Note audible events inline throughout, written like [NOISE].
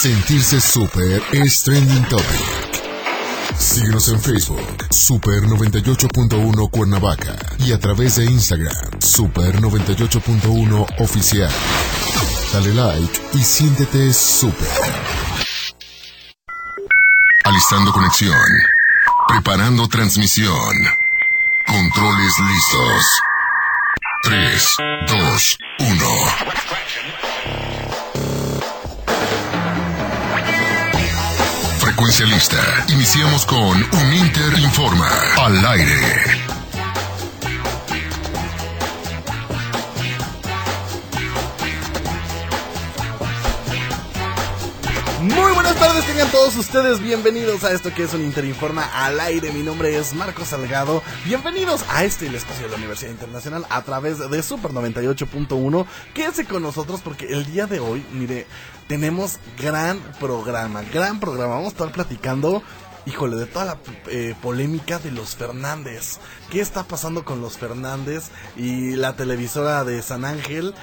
Sentirse súper es trending topic. Síguenos en Facebook, Super 98.1 Cuernavaca y a través de Instagram, Super 98.1 Oficial. Dale like y siéntete súper. Alistando conexión. Preparando transmisión. Controles listos. 3, 2, 1. Iniciamos con Un Inter Informa. Al aire. Tengan todos ustedes bienvenidos a esto que es un Interinforma al aire. Mi nombre es Marcos Salgado. Bienvenidos a este el espacio de la Universidad Internacional a través de Super 98.1. Quédense con nosotros porque el día de hoy, mire, tenemos gran programa, gran programa. Vamos a estar platicando híjole, de toda la eh, polémica de los Fernández. ¿Qué está pasando con los Fernández y la televisora de San Ángel?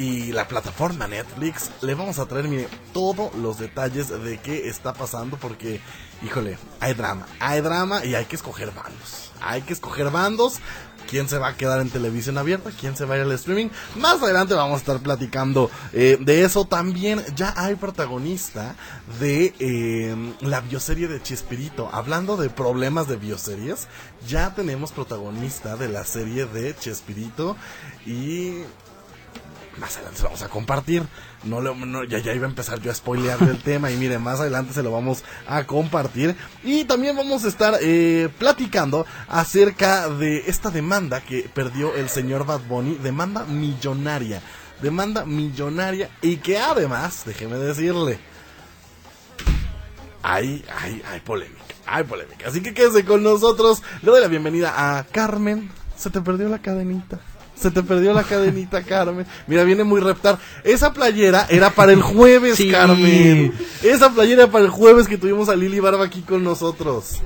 Y la plataforma Netflix, le vamos a traer, mire, todos los detalles de qué está pasando porque, híjole, hay drama, hay drama y hay que escoger bandos. Hay que escoger bandos, quién se va a quedar en televisión abierta, quién se va a ir al streaming. Más adelante vamos a estar platicando eh, de eso. También ya hay protagonista de eh, la bioserie de Chespirito. Hablando de problemas de bioseries, ya tenemos protagonista de la serie de Chespirito y más adelante se lo vamos a compartir. No, lo, no ya, ya iba a empezar yo a spoilear el [LAUGHS] tema y mire, más adelante se lo vamos a compartir. Y también vamos a estar eh, platicando acerca de esta demanda que perdió el señor Bad Bunny, demanda millonaria. Demanda millonaria y que además, déjeme decirle, hay, hay, hay polémica, hay polémica. Así que quédese con nosotros. Le doy la bienvenida a Carmen. Se te perdió la cadenita. Se te perdió la cadenita, Carmen. Mira, viene muy reptar. Esa playera era para el jueves, Sí. Carmen. Esa playera era para el jueves que tuvimos a Lili Barba aquí con nosotros.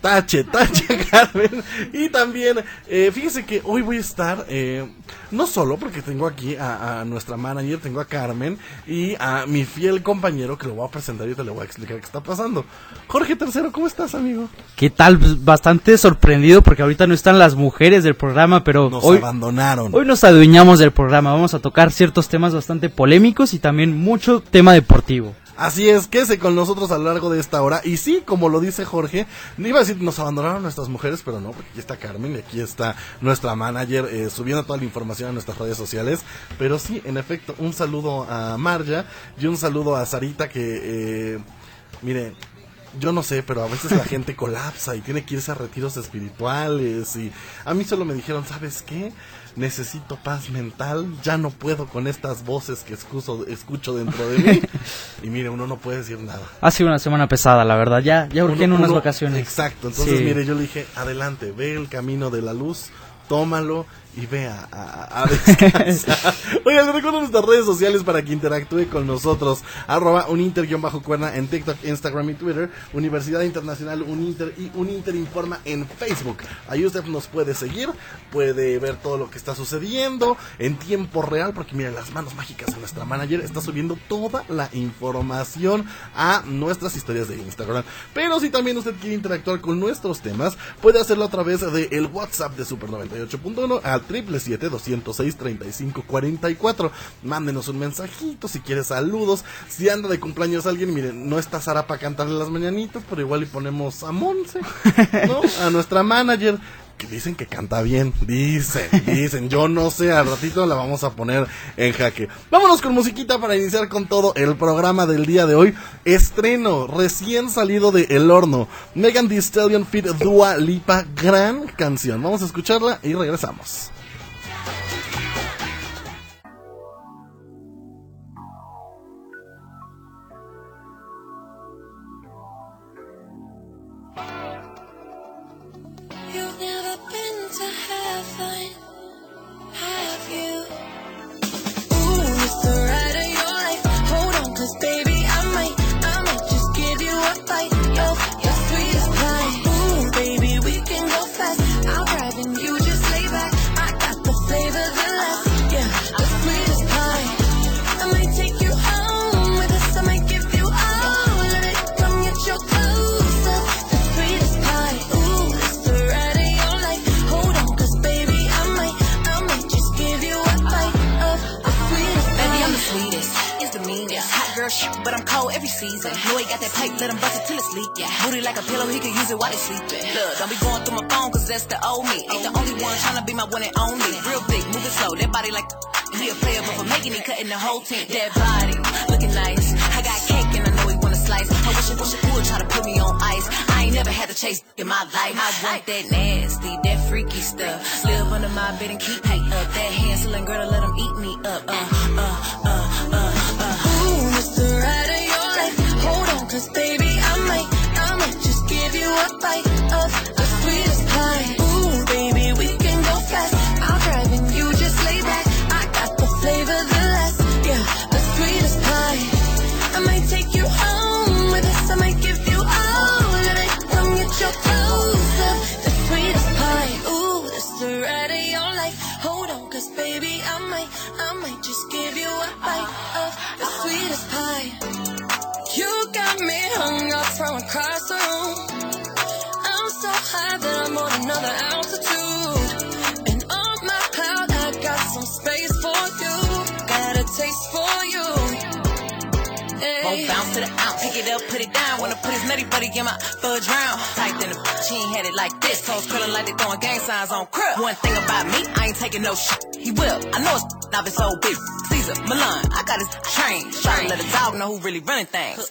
Tache, tache, [LAUGHS] Carmen. Y también, eh, fíjese que hoy voy a estar, eh, no solo porque tengo aquí a, a nuestra manager, tengo a Carmen y a mi fiel compañero que lo voy a presentar y te le voy a explicar qué está pasando. Jorge Tercero, ¿cómo estás, amigo? ¿Qué tal? Pues, Bastante sorprendido porque ahorita no están las mujeres del programa, pero Nos hoy, abandonaron. hoy nos adueñamos del programa. Vamos a tocar ciertos temas bastante polémicos y también mucho tema deportivo. Así es, quédese con nosotros a lo largo de esta hora. Y sí, como lo dice Jorge, iba a decir, nos abandonaron nuestras mujeres, pero no, porque aquí está Carmen y aquí está nuestra manager eh, subiendo toda la información a nuestras redes sociales. Pero sí, en efecto, un saludo a Marja y un saludo a Sarita que, eh, mire, yo no sé, pero a veces la [LAUGHS] gente colapsa y tiene que irse a retiros espirituales. Y a mí solo me dijeron, ¿sabes qué? Necesito paz mental, ya no puedo con estas voces que escucho, escucho dentro de mí. [LAUGHS] y mire, uno no puede decir nada. Ha sido una semana pesada, la verdad. Ya, ya urgí en Uno- unas uno- vacaciones. Exacto, entonces Sí. mire, yo le dije, adelante, ve el camino de la luz, tómalo y ve a, a-. [LAUGHS] Oigan, les recuerdo nuestras redes sociales para que interactúe con nosotros. Arroba uninter-cuerna en TikTok, Instagram y Twitter. Universidad Internacional Uninter y Uninter Informa en Facebook. Ahí usted nos puede seguir, puede ver todo lo que está sucediendo en tiempo real, porque miren, las manos mágicas de nuestra manager está subiendo toda la información a nuestras historias de Instagram. Pero si también usted quiere interactuar con nuestros temas, puede hacerlo a través el WhatsApp de Super 98.1 al 777-206-3544. Mándenos un mensajito si quiere saludos. Si anda de cumpleaños alguien, miren, no está Sara para cantarle las mañanitas, pero igual y ponemos a Monse, ¿no? A nuestra manager. Que dicen que canta bien, dicen, dicen, yo no sé, al ratito la vamos a poner en jaque. Vámonos con musiquita para iniciar con todo el programa del día de hoy. Estreno, recién salido de El Horno. Megan Thee Stallion Fit Dua Lipa, gran canción. Vamos a escucharla y regresamos. My one and only. Real big, moving slow, that body like he a player, but for making it, cutting the whole team. That body, looking nice. I got cake and I know he wanna slice. I wish it, wish it try to put me on ice. I ain't never had to chase in my life. I want that nasty, that freaky stuff. Live under my bed and keep me up. That Hansel and Gretel, let him eat me up. Uh, uh, uh, uh, uh. Ooh, Mr. Ride of your life. Hold on, cause baby, I might, I might just give you a bite of from across the room. I'm so high that I'm on another altitude. And on my cloud, I got some space for you. Got a taste for you. Hey. Won't bounce to the out, pick it up, put it down. Wanna put his nutty buddy in my fudge round. Tight in the she ain't had it like this. Toes curling like they throwing gang signs on crib. One thing about me, I ain't taking no shit. He will. I know it's I've been so big. Caesar, Milan, I got his train. Try to let a dog know who really running things.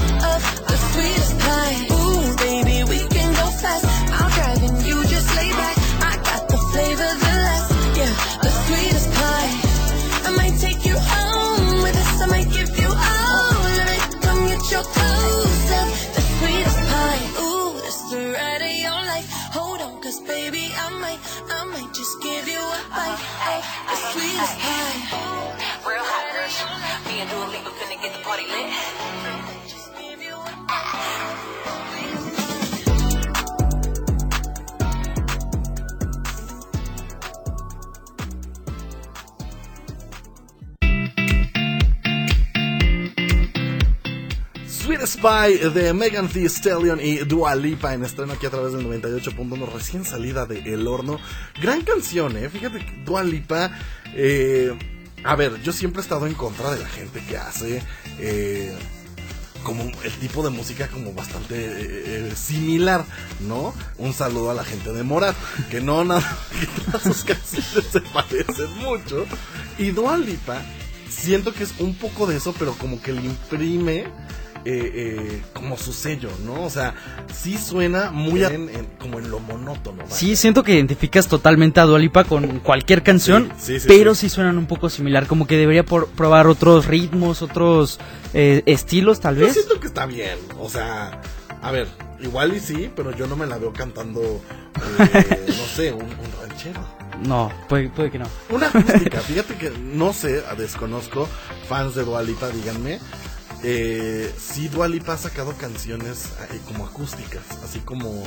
give you the sweetest pie. Real hot girl. Me and Dua Lipa finna get the party lit. Spy de Megan Thee Stallion y Dua Lipa en estreno aquí a través del 98.1 recién salida de El Horno. Gran canción, eh. Fíjate que Dua Lipa, eh, a ver, yo siempre he estado en contra de la gente que hace eh, como el tipo de música como bastante eh, eh, similar, ¿no? Un saludo a la gente de Morat, que no nada, [LAUGHS] que todas sus canciones se parecen mucho. Y Dua Lipa, siento que es un poco de eso, pero como que le imprime eh, eh, como su sello, ¿no? O sea, sí suena muy en- en- como en lo monótono. vaya. Sí, siento que identificas totalmente a Dualipa con cualquier canción, Sí, sí, sí, pero sí. suenan un poco similar, como que debería por- probar otros ritmos, otros eh, estilos tal Yo vez. siento que está bien, o sea, a ver, igual y sí, pero yo no me la veo cantando, eh, no sé, un, un ranchero. No, puede, puede que no. Una acústica, [LAUGHS] fíjate que no sé, desconozco, fans de Dualipa, díganme. Eh, sí, Dualipa ha sacado canciones eh, como acústicas, así como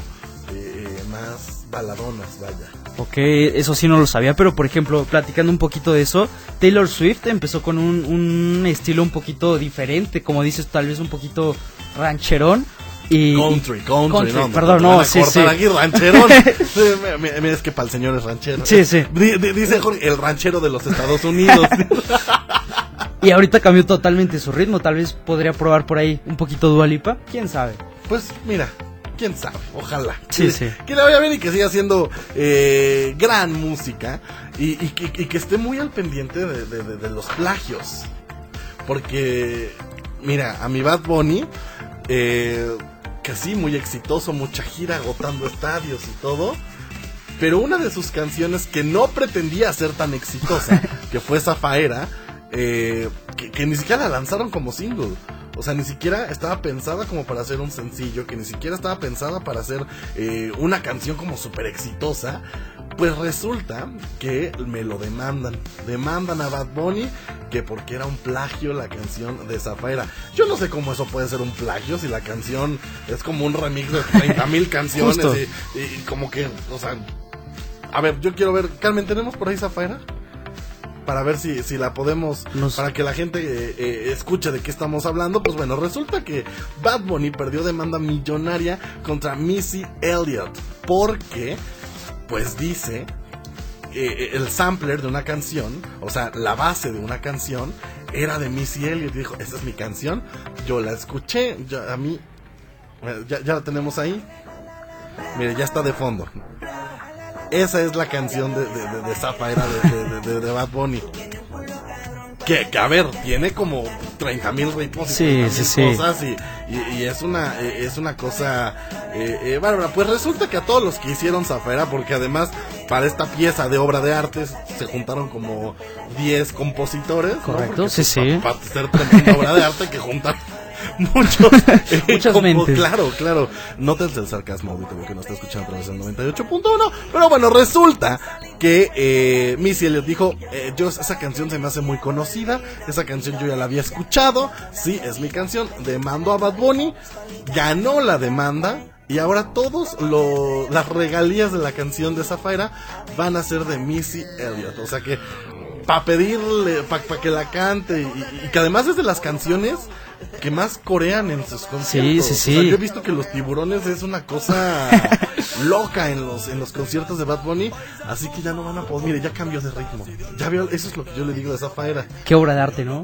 eh, más baladonas, vaya. Ok, eso sí no lo sabía, pero por ejemplo, platicando un poquito de eso, Taylor Swift empezó con un, un estilo un poquito diferente, como dices, tal vez un poquito rancherón. Y, Country, country, no, perdón, no, sí, sí. aquí, rancherón. [LAUGHS] Mira, es que para el señor es ranchero. Sí, sí. Di- di- Dice Jorge, el ranchero de los Estados Unidos. [LAUGHS] Y ahorita cambió totalmente su ritmo, tal vez podría probar por ahí un poquito Dualipa, quién sabe. Pues mira, quién sabe, ojalá. Sí, que, sí. Que le vaya bien y que siga haciendo eh, gran música y, y que, y que esté muy al pendiente de, de- de- de los plagios. Porque, mira, a mi Bad Bunny, eh, que sí, muy exitoso, mucha gira agotando estadios y todo. Pero una de sus canciones que no pretendía ser tan exitosa, [LAUGHS] que fue Zafaera, eh, que, que ni siquiera la lanzaron como single. O sea, ni siquiera estaba pensada como para hacer un sencillo, que ni siquiera estaba pensada para hacer eh, una canción como súper exitosa. Pues resulta que me lo demandan. Demandan a Bad Bunny que porque era un plagio la canción de Zafaera. Yo no sé cómo eso puede ser un plagio si la canción es como un remix de 30 mil [LAUGHS] canciones y, y como que, o sea, a ver, yo quiero ver, Carmen, ¿tenemos por ahí Zafaera? Para ver si, si la podemos, Nos- para que la gente eh, eh, escuche de qué estamos hablando. Pues bueno, resulta que Bad Bunny perdió demanda millonaria contra Missy Elliott porque, pues dice, eh, el sampler de una canción, o sea, la base de una canción, era de Missy Elliott. Dijo, esa es mi canción, yo la escuché, ya- a mí, eh, ya, ya la tenemos ahí. Mire, ya está de fondo. Esa es la canción de, de, de, de Zafaera de, de, de- de Bad Bunny. Que, que, a ver, tiene como 30 mil ritmos y Sí, 30,000 sí, sí. cosas y, y- y es una eh, es una cosa eh, eh, bárbara. Pues resulta que a todos los que hicieron Zafaera, porque además para esta pieza de obra de arte se juntaron como 10 compositores. Correcto, sí, sí. Para ser tremenda obra de arte que juntan [LAUGHS] muchos [LAUGHS] eh, Muchas como- mentes. Claro, claro. Nótense el sarcasmo que nos está escuchando a través del 98.1. Pero bueno, resulta que eh, Missy Elliott dijo, eh, yo esa canción se me hace muy conocida, esa canción yo ya la había escuchado, sí, es mi canción, demandó a Bad Bunny, ganó la demanda. Y ahora todos lo- las regalías de la canción de Zafaira van a ser de Missy Elliott. O sea que para pedirle, para que la cante y, y que además es de las canciones que más corean en sus conciertos. sí, O sea, sí. yo he visto que los tiburones es una cosa [LAUGHS] loca en los en los conciertos de Bad Bunny, así que ya no van a poder. Mire, ya cambió de ritmo. Ya veo, eso es lo que yo le digo de Zafaera. Qué obra de arte, ¿no?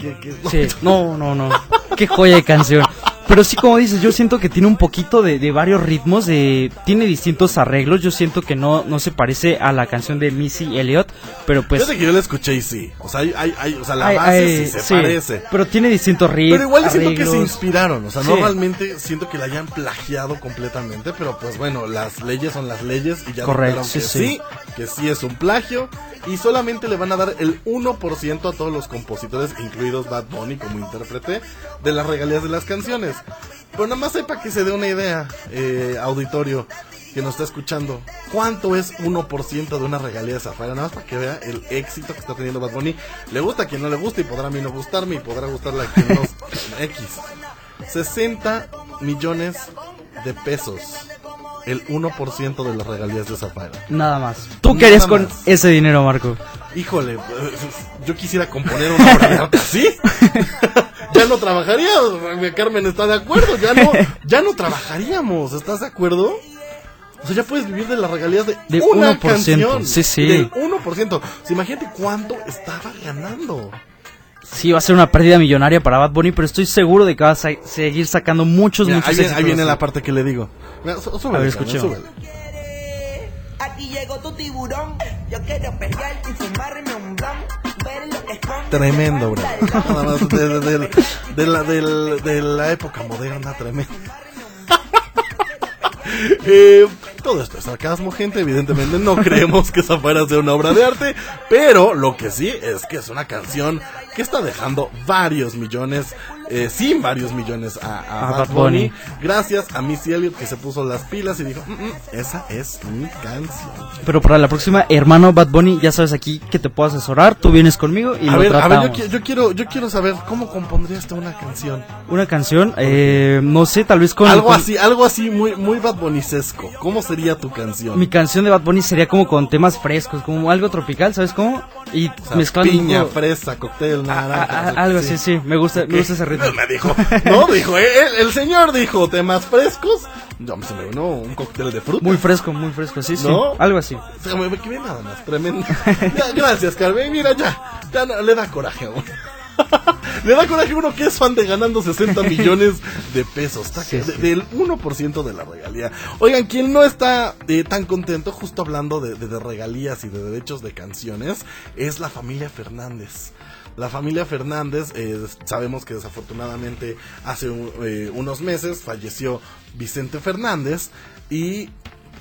Sí, [LAUGHS] no, no, no. Qué joya de canción. Pero sí, como dices, yo siento que tiene un poquito de, de varios ritmos, de, tiene distintos arreglos. Yo siento que no, no se parece a la canción de Missy Elliott, pero pues. Fíjate que yo la escuché y sí. O sea, hay, hay, o sea, la hay- base hay- sí se sí, parece. Pero tiene distintos ritmos. Pero igual siento que se inspiraron, o sea, no Sí. realmente siento que la hayan plagiado completamente, pero pues bueno, las leyes son las leyes y ya Correcto, sí, que sí. sí, que sí es un plagio y solamente le van a dar el 1% a todos los compositores, incluidos Bad Bunny como intérprete, de las regalías de las canciones. Pero nada más sepa que se dé una idea, eh, auditorio que nos está escuchando, ¿cuánto es 1% de una regalía de Zafaira? Nada más para que vea el éxito que está teniendo Bad Bunny. Le gusta a quien no le gusta y podrá a mí no gustarme y podrá gustarle a quien no [LAUGHS] X. 60 millones de pesos. El 1% de las regalías de Zafaira. Nada más. ¿Tú qué harías con más. ese dinero, Marco? Híjole, eh, yo quisiera componer una obra de arte así. Ya no trabajaría, Carmen está de acuerdo, ya no, ya no trabajaríamos, ¿estás de acuerdo? O sea, ya puedes vivir de las regalías de, De una 1%, canción. sí, sí. Del 1%. O sea, imagínate cuánto estaba ganando. Sí, va a ser una pérdida millonaria para Bad Bunny, pero estoy seguro de que va a sa- seguir sacando muchos, Mira, muchos ahí, viene, ahí viene la parte que le digo. Mira, sú- súbele, A ver, escuchemos. Aquí llegó tu tiburón. Yo quiero pelear y fumarme un blunt. Ver lo que. Tremendo, bro. Nada más de, de- de- la época moderna, tremendo. [LAUGHS] Eh, todo esto es sarcasmo, gente. Evidentemente no creemos que esa fuera sea una obra de arte. Pero lo que sí es que es una canción que está dejando varios millones, eh, sin varios millones a, a A Bad Bad Bunny. Bunny. Gracias a Missy Elliott que se puso las pilas y dijo: "Mm, mm, Esa es mi canción. Pero para la próxima, hermano Bad Bunny, ya sabes aquí que te puedo asesorar. Tú vienes conmigo y A lo ver, a ver, tratamos. yo, yo quiero, yo quiero saber cómo compondrías tú una canción. Una canción, eh, no sé, tal vez con... algo con- así, algo así muy, muy Bad Bunny-sesco. ¿Cómo sería tu canción? Mi canción de Bad Bunny sería como con temas frescos, como algo tropical, ¿sabes cómo? Y O sea, mezclando piña, fresa, cóctel, a- a- naranja. a- algo así, sí, me gusta, me gusta ese ritmo. Me dijo, no, dijo, él, el señor dijo temas frescos. Yo me se me vino un cóctel de fruta. Muy fresco, muy fresco, sí, sí, ¿No? algo así. O sea, me, me quedé nada más, tremendo. Ya, gracias, Carmen. Mira, ya, ya no- le da coraje a uno. [LAUGHS] le da coraje a uno que es fan de ganando 60 [LAUGHS] millones de pesos. Del 1% de la regalía. Oigan, quien no está eh, tan contento, justo hablando de, de- de regalías y de derechos de canciones, es la familia Fernández. La familia Fernández, eh, sabemos que desafortunadamente hace un- eh, unos meses falleció Vicente Fernández y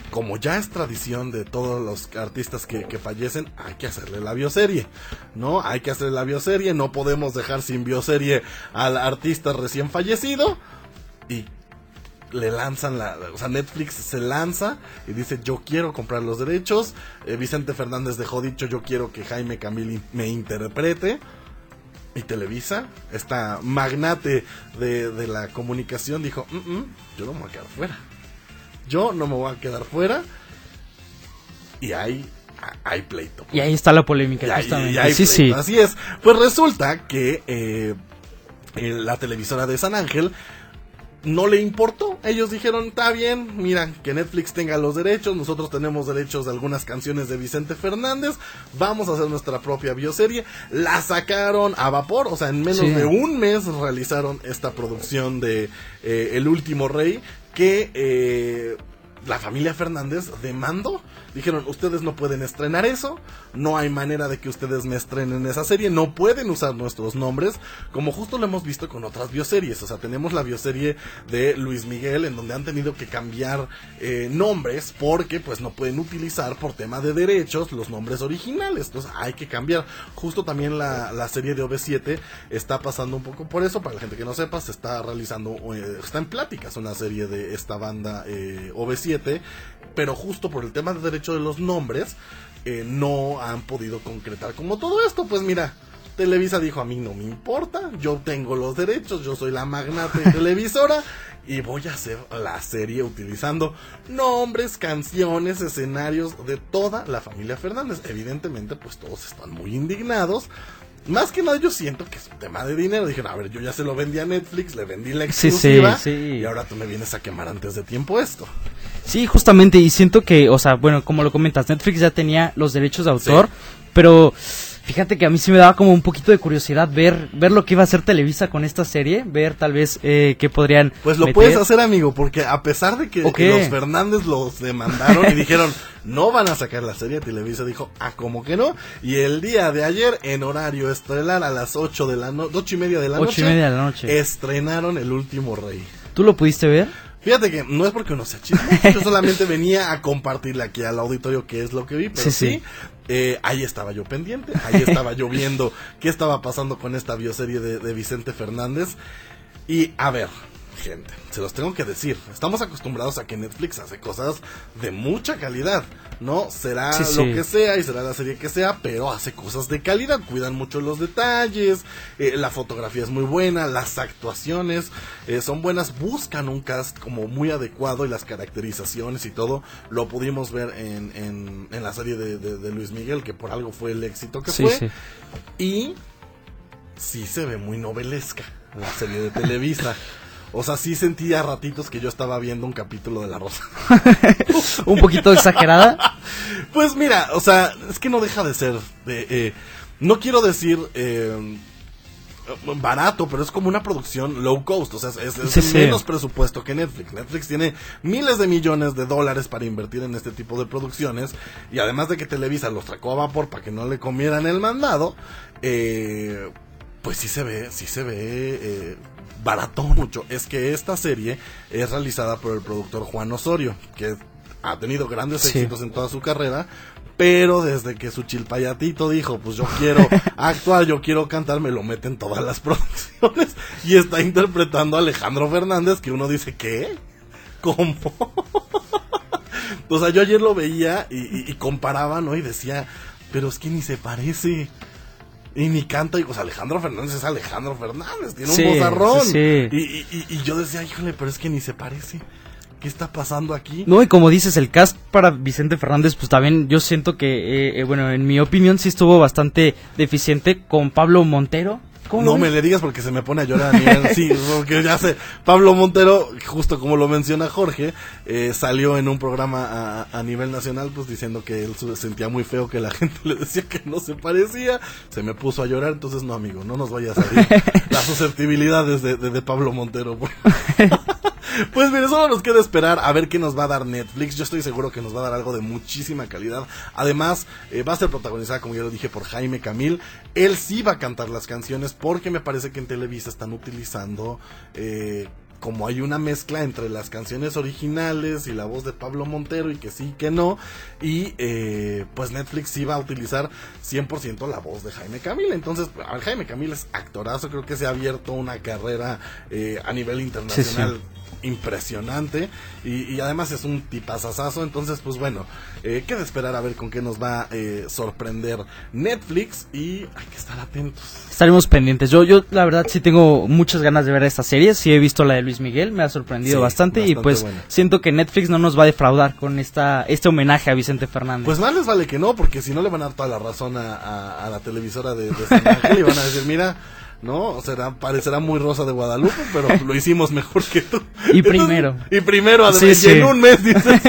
como ya es tradición de todos los artistas que, fallecen, hay que hacerle la bioserie, ¿no? Hay que hacerle la bioserie, no podemos dejar sin bioserie al artista recién fallecido y le lanzan la, o sea, Netflix se lanza y dice yo quiero comprar los derechos, Eh, Vicente Fernández dejó dicho yo quiero que Jaime Camil me interprete y Televisa, esta magnate de, de la comunicación dijo, "Mm, mm, yo me voy a quedar fuera yo no me voy a quedar fuera. Y hay ah, hay pleito. Y ahí está la polémica, justamente. hay sí, sí. Así es. Pues resulta que eh, eh, la televisora de San Ángel no le importó. Ellos dijeron, está bien, mira, que Netflix tenga los derechos, nosotros tenemos derechos de algunas canciones de Vicente Fernández, vamos a hacer nuestra propia bioserie. La sacaron a vapor, o sea, en menos Sí. de un mes realizaron esta producción de eh, El Último Rey, que eh, la familia Fernández demandó. Dijeron, ustedes no pueden estrenar eso, no hay manera de que ustedes me estrenen esa serie, no pueden usar nuestros nombres, como justo lo hemos visto con otras bioseries. O sea, tenemos la bioserie de Luis Miguel, en donde han tenido que cambiar eh, nombres porque pues no pueden utilizar por tema de derechos los nombres originales. Entonces hay que cambiar. Justo también la, la serie de OV7 está pasando un poco por eso. Para la gente que no sepa, se está realizando, eh, está en pláticas una serie de esta banda eh, OV7, pero justo por el tema de derecho de los nombres, eh, no han podido concretar como todo esto. Pues mira, Televisa dijo a mí no me importa, yo tengo los derechos, yo soy la magnate [LAUGHS] televisora y voy a hacer la serie utilizando nombres, canciones, escenarios de toda la familia Fernández. Evidentemente, pues todos están muy indignados. Más que nada yo siento que es un tema de dinero. Dijeron, a ver, yo ya se lo vendí a Netflix, le vendí la Sí, sí, exclusiva sí. y ahora tú me vienes a quemar antes de tiempo esto. Sí, justamente, y siento que, o sea, bueno, como lo comentas, Netflix ya tenía los derechos de autor, pero fíjate que a mí sí me daba como un poquito de curiosidad ver ver lo que iba a hacer Televisa con esta serie, ver tal vez eh, qué podrían Pues lo meter. puedes hacer, amigo, porque a pesar de que los Fernández los demandaron y dijeron no van a sacar la serie, Televisa dijo, ah, como que no. Y el día de ayer, en horario estelar, a las 8 de la noche, ocho y media de la Ocho noche, y media de la noche. estrenaron El Último Rey. ¿Tú lo pudiste ver? Fíjate que no es porque uno sea chismoso, [LAUGHS] yo solamente venía a compartirle aquí al auditorio qué es lo que vi, pero Sí, sí, sí. Eh, ahí estaba yo pendiente, ahí estaba yo viendo [LAUGHS] qué estaba pasando con esta bioserie de, de Vicente Fernández. Y a ver, gente, se los tengo que decir, estamos acostumbrados a que Netflix hace cosas de mucha calidad, ¿no? Será Sí, lo sí. que sea y será la serie que sea, pero hace cosas de calidad, cuidan mucho los detalles, eh, la fotografía es muy buena, las actuaciones eh, son buenas, buscan un cast como muy adecuado y las caracterizaciones y todo lo pudimos ver en, en, en la serie de, de- de Luis Miguel, que por algo fue el éxito que Sí, fue. Y sí se ve muy novelesca la serie de Televisa. [LAUGHS] O sea, sí sentía ratitos que yo estaba viendo un capítulo de La Rosa. [LAUGHS] un poquito exagerada. [LAUGHS] Pues mira, o sea, es que no deja de ser. de, eh, no quiero decir eh, barato, pero es como una producción low cost. O sea, es, es Sí, sí. menos presupuesto que Netflix. Netflix tiene miles de millones de dólares para invertir en este tipo de producciones. Y además de que Televisa los sacó a vapor para que no le comieran el mandado, eh, pues sí se ve, sí se ve. Eh, barato mucho. Es que esta serie es realizada por el productor Juan Osorio, que ha tenido grandes Sí. éxitos en toda su carrera, pero desde que su chilpayatito dijo, pues yo quiero [LAUGHS] actuar, yo quiero cantar, me lo mete en todas las [LAUGHS] producciones y está interpretando a Alejandro Fernández, que uno dice, ¿qué? ¿Cómo? [LAUGHS] o sea, yo ayer lo veía y, y- y comparaba, ¿no? Y decía, pero es que ni se parece. Y ni canta, y pues Alejandro Fernández es Alejandro Fernández, tiene Sí, un vozarrón. sí, sí. Y, y- yo decía, híjole, pero es que ni se parece. ¿Qué está pasando aquí? No, y como dices, el cast para Vicente Fernández, pues también yo siento que, eh, eh, bueno, en mi opinión sí estuvo bastante deficiente con Pablo Montero. ¿Cómo No me le digas porque se me pone a llorar sí, porque ya sé, Pablo Montero, justo como lo menciona Jorge, eh, salió en un programa a, a nivel nacional, pues diciendo que él se sentía muy feo que la [LAUGHS] gente le decía que no se parecía, se me puso a llorar, entonces no amigo, no nos vaya a salir [LAUGHS] las susceptibilidades de, de- de Pablo Montero. pues. [LAUGHS] Pues mire, solo nos queda esperar a ver qué nos va a dar Netflix. Yo estoy seguro que nos va a dar algo de muchísima calidad. Además, eh, va a ser protagonizada, como ya lo dije, por Jaime Camil. Él sí va a cantar las canciones porque me parece que en Televisa están utilizando... eh, como hay una mezcla entre las canciones originales y la voz de Pablo Montero y que sí, que no, y eh, pues Netflix va a utilizar 100% la voz de Jaime Camil. Entonces, a ver, Jaime Camil es actorazo, creo que se ha abierto una carrera eh, a nivel internacional impresionante y, y además es un tipazazazo entonces pues bueno eh, queda esperar a ver con qué nos va a eh, sorprender Netflix y hay que estar atentos Estaremos pendientes. Yo, yo la verdad sí tengo muchas ganas de ver esta serie. Sí he visto la de Luis Miguel, me ha sorprendido Sí, bastante, y pues buena. siento que Netflix no nos va a defraudar con esta este homenaje a Vicente Fernández. Pues más les vale que no, porque si no le van a dar toda la razón a, a- a la televisora de, de San Ángel y van a decir, mira, no, será, parecerá muy Rosa de Guadalupe, pero [LAUGHS] lo hicimos mejor que tú. Y primero. y primero, además, Sí, en un mes dices. [LAUGHS]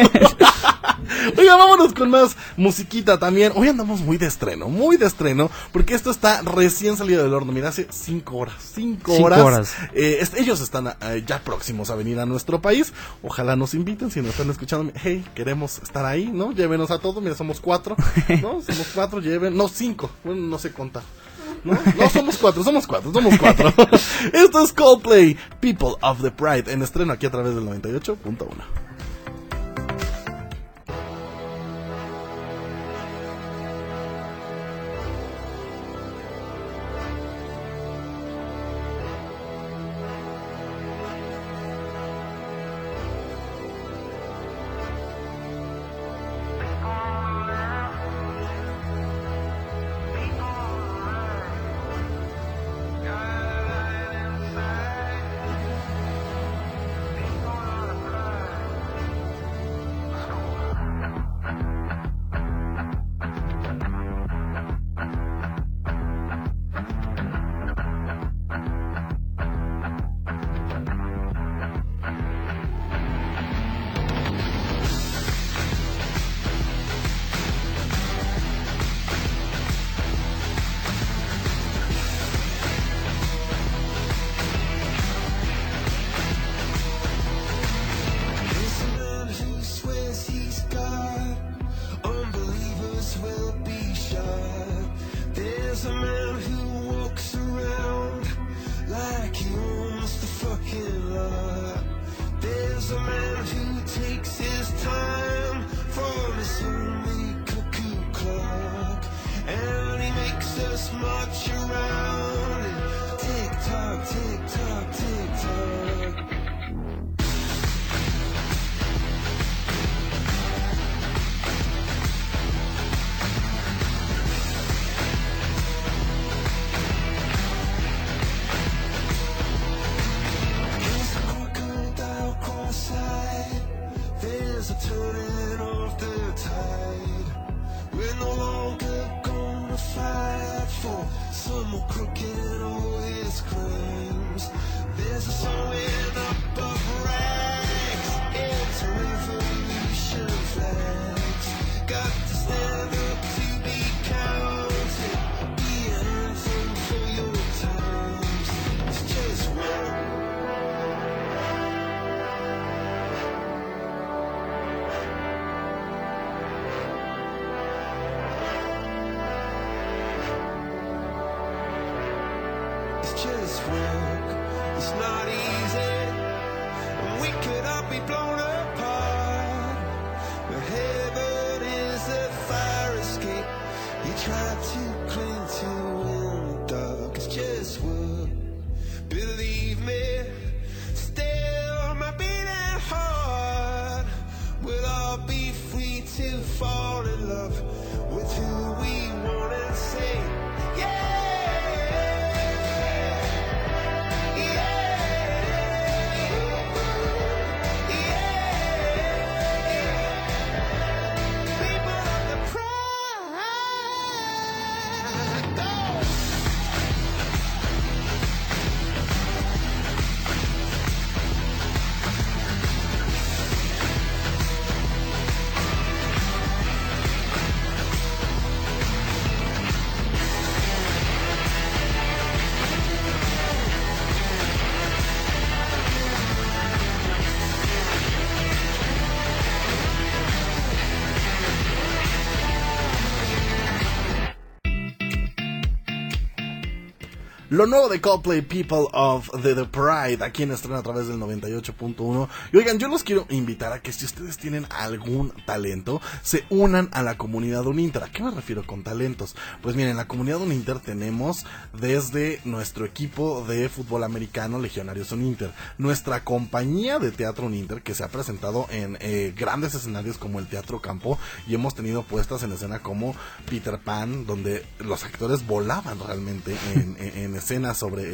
Oiga, vámonos con más musiquita también. Hoy andamos muy de estreno, muy de estreno, porque esto está recién salido del horno. Mira, hace cinco horas, cinco, Cinco horas. horas. Eh, ellos están eh, ya próximos a venir a nuestro país. Ojalá nos inviten, si nos están escuchando. Hey, queremos estar ahí, ¿no? Llévenos a todos. Mira, somos cuatro, ¿no? [LAUGHS] Somos cuatro, lleven. No, cinco. Bueno, no sé contar. ¿No? no somos cuatro, somos cuatro, somos cuatro. [LAUGHS] Esto es Coldplay, People of the Pride, en estreno aquí a través del 98.1. tried to lo nuevo de Coldplay People of the, the Pride, aquí en estreno a través del 98.1. Y oigan, yo los quiero invitar a que si ustedes tienen algún talento, se unan a la comunidad Uninter. ¿A qué me refiero con talentos? Pues miren, en la comunidad Uninter tenemos desde nuestro equipo de fútbol americano Legionarios Uninter, nuestra compañía de teatro Uninter que se ha presentado en eh, grandes escenarios como el Teatro Campo y hemos tenido puestas en escena como Peter Pan, donde los actores volaban realmente en, en- escena sobre,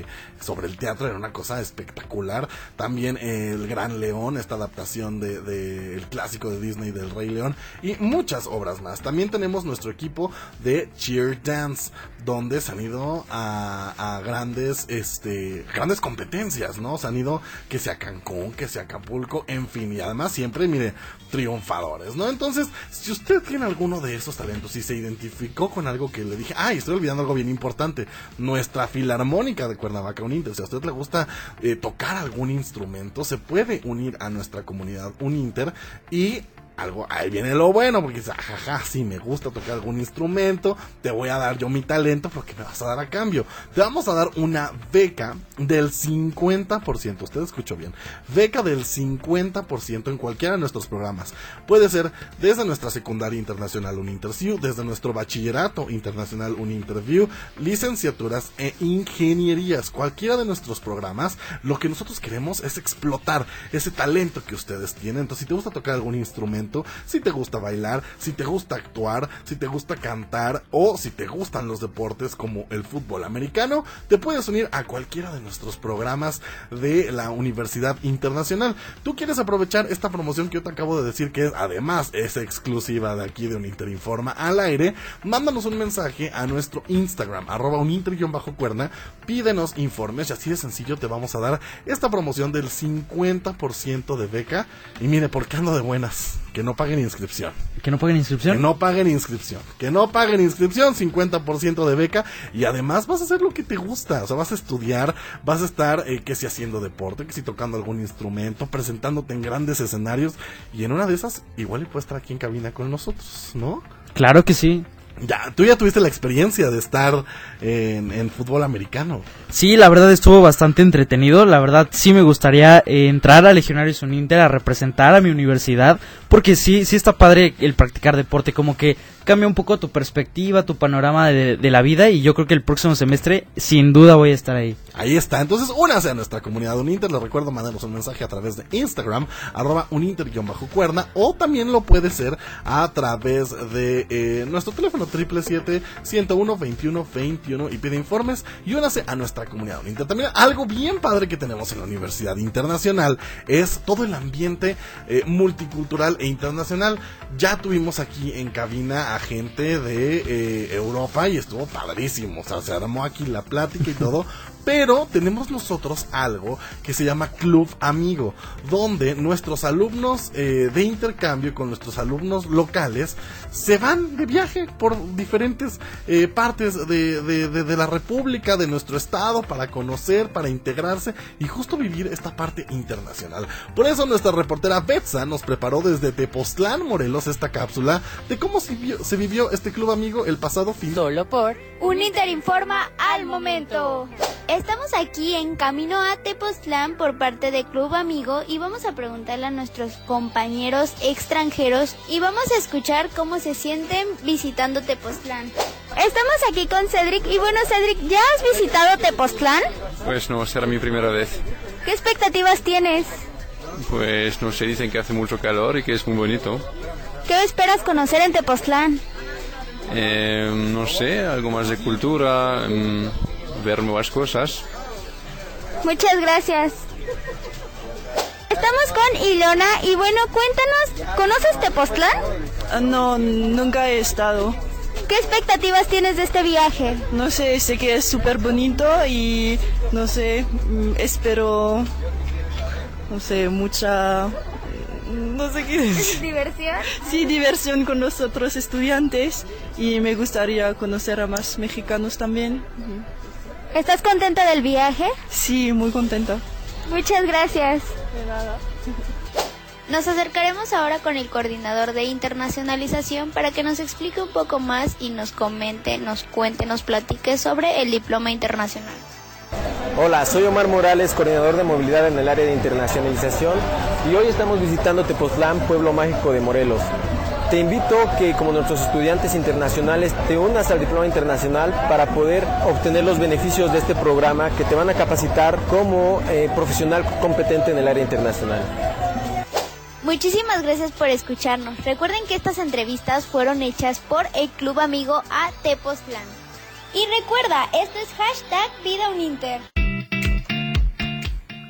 eh, sobre el teatro, era una cosa espectacular. También eh, El Gran León, esta adaptación del de, el clásico de Disney del Rey León y muchas obras más. También tenemos nuestro equipo de Cheer Dance, donde se han ido a, a grandes, este, grandes competencias, ¿no? Se han ido que sea Cancún, que sea Acapulco, en fin, y además siempre, mire, triunfadores, ¿no? Entonces, si usted tiene alguno de esos talentos y se identificó con algo que le dije, ay, estoy olvidando algo bien importante, nuestra filarmónica de Cuernavaca Uninter, si a usted le gusta eh, tocar algún instrumento, se puede unir a nuestra comunidad Uninter y algo, ahí viene lo bueno, porque dice, jaja, sí, me gusta tocar algún instrumento, te voy a dar yo mi talento, pero ¿qué me vas a dar a cambio? Te vamos a dar una beca del 50%, usted escuchó bien, beca del 50% en cualquiera de nuestros programas. Puede ser desde nuestra secundaria internacional un interview, desde nuestro bachillerato internacional un interview, licenciaturas e ingenierías, cualquiera de nuestros programas, lo que nosotros queremos es explotar ese talento que ustedes tienen. Entonces, si te gusta tocar algún instrumento, si te gusta bailar, si te gusta actuar, si te gusta cantar o si te gustan los deportes como el fútbol americano, te puedes unir a cualquiera de nuestros programas de la Universidad Internacional. ¿Tú quieres aprovechar esta promoción que yo te acabo de decir que además es exclusiva de aquí de un Interinforma al aire? Mándanos un mensaje a nuestro Instagram, arroba uninter-cuerna, pídenos informes y así de sencillo te vamos a dar esta promoción del 50% de beca. Y mire, ¿por qué ando de buenas? Que no paguen inscripción. ¿Que no paguen inscripción? Que no paguen inscripción. Que no paguen inscripción, 50% de beca. Y además vas a hacer lo que te gusta. O sea, vas a estudiar, vas a estar, eh, que si haciendo deporte, que si tocando algún instrumento, presentándote en grandes escenarios. Y en una de esas, igual y puedes estar aquí en cabina con nosotros, ¿no? Claro que sí. Ya, tú ya tuviste la experiencia de estar en, en fútbol americano. Sí, la verdad estuvo bastante entretenido. La verdad sí me gustaría eh, entrar a Legionarios Uninter a representar a mi universidad. Porque sí, sí está padre el practicar deporte. Como que cambia un poco tu perspectiva, tu panorama de, de la vida. Y yo creo que el próximo semestre sin duda voy a estar ahí. Ahí está. Entonces, únase a nuestra comunidad Uninter. Les recuerdo mandarnos un mensaje a través de Instagram, arroba uninter-cuerna, o también lo puede ser a través de eh, nuestro teléfono 777-101-2121 y pide informes y únase a nuestra comunidad. También algo bien padre que tenemos en la Universidad Internacional es todo el ambiente eh, multicultural e internacional. Ya tuvimos aquí en cabina a gente de eh, Europa y estuvo padrísimo. O sea, se armó aquí la plática y todo. [LAUGHS] Pero tenemos nosotros algo que se llama Club Amigo, donde nuestros alumnos eh, de intercambio con nuestros alumnos locales se van de viaje por diferentes eh, partes de, de- de- de la República, de nuestro estado, para conocer, para integrarse y justo vivir esta parte internacional. Por eso nuestra reportera Betsa nos preparó desde Tepoztlán, Morelos, esta cápsula de cómo se vivió, se vivió este Club Amigo el pasado fin Solo por Un Interinforma al momento. Estamos aquí en camino a Tepoztlán por parte de Club Amigo y vamos a preguntarle a nuestros compañeros extranjeros y vamos a escuchar cómo se sienten visitando Tepoztlán. Estamos aquí con Cedric y bueno Cedric, ¿ya has visitado Tepoztlán? Pues no, será mi primera vez. ¿Qué expectativas tienes? Pues no sé, dicen que hace mucho calor y que es muy bonito. ¿Qué esperas conocer en Tepoztlán? Eh, no sé, algo más de cultura, mm, ver nuevas cosas. Muchas gracias. Estamos con Ilona y bueno, cuéntanos, ¿conoces Tepoztlán? Ah, No, nunca he estado. ¿Qué expectativas tienes de este viaje? No sé, sé que es súper bonito y no sé, mm, espero, no sé, mucha, mm, no sé qué decir. [LAUGHS] ¿Diversión? Sí, diversión con los otros estudiantes y me gustaría conocer a más mexicanos también. ¿Estás contenta del viaje? Sí, muy contenta. Muchas gracias. Nos acercaremos ahora con el coordinador de internacionalización para que nos explique un poco más y nos comente, nos cuente, nos platique sobre el diploma internacional. Hola, soy Omar Morales, coordinador de movilidad en el área de internacionalización y hoy estamos visitando Tepoztlán, pueblo mágico de Morelos. Te invito que como nuestros estudiantes internacionales te unas al diploma internacional para poder obtener los beneficios de este programa que te van a capacitar como eh, profesional competente en el área internacional. Muchísimas gracias por escucharnos. Recuerden que estas entrevistas fueron hechas por el Club Amigo a Tepoztlán. Y recuerda, esto es hashtag Vida Uninter.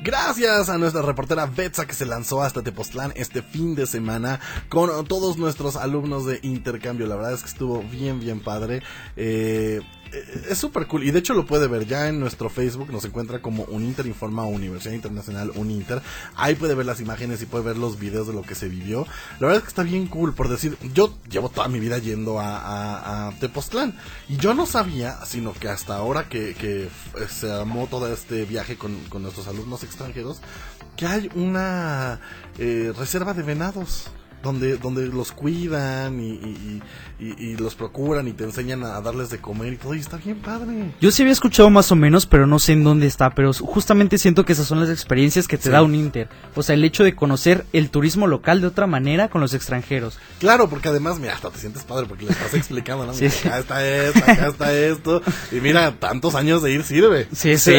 Gracias a nuestra reportera Betsa que se lanzó hasta Tepoztlán este fin de semana con todos nuestros alumnos de intercambio. La verdad es que estuvo bien, bien padre. Eh, es súper cool. Y de hecho lo puede ver ya en nuestro Facebook. Nos encuentra como Uninter Informa Universidad Internacional Uninter ahí puede ver las imágenes y puede ver los videos de lo que se vivió. La verdad es que está bien cool por decir yo llevo toda mi vida yendo a, a, Tepoztlán. Y yo no sabía sino que hasta ahora que, se armó todo este viaje con, con nuestros alumnos extranjeros que hay una eh, reserva de venados donde, donde los cuidan y, y, y, y, los procuran y te enseñan a darles de comer y todo, y está bien padre. Yo sí había escuchado más o menos, pero no sé en dónde está, pero justamente siento que esas son las experiencias que te Sí. da un Inter. O sea, el hecho de conocer el turismo local de otra manera con los extranjeros. Claro, porque además, mira, hasta te sientes padre porque le estás explicando, ¿no? [LAUGHS] Sí, Mira, acá está esto, acá está esto, y mira, tantos años de ir sirve. Sí, [LAUGHS] sí.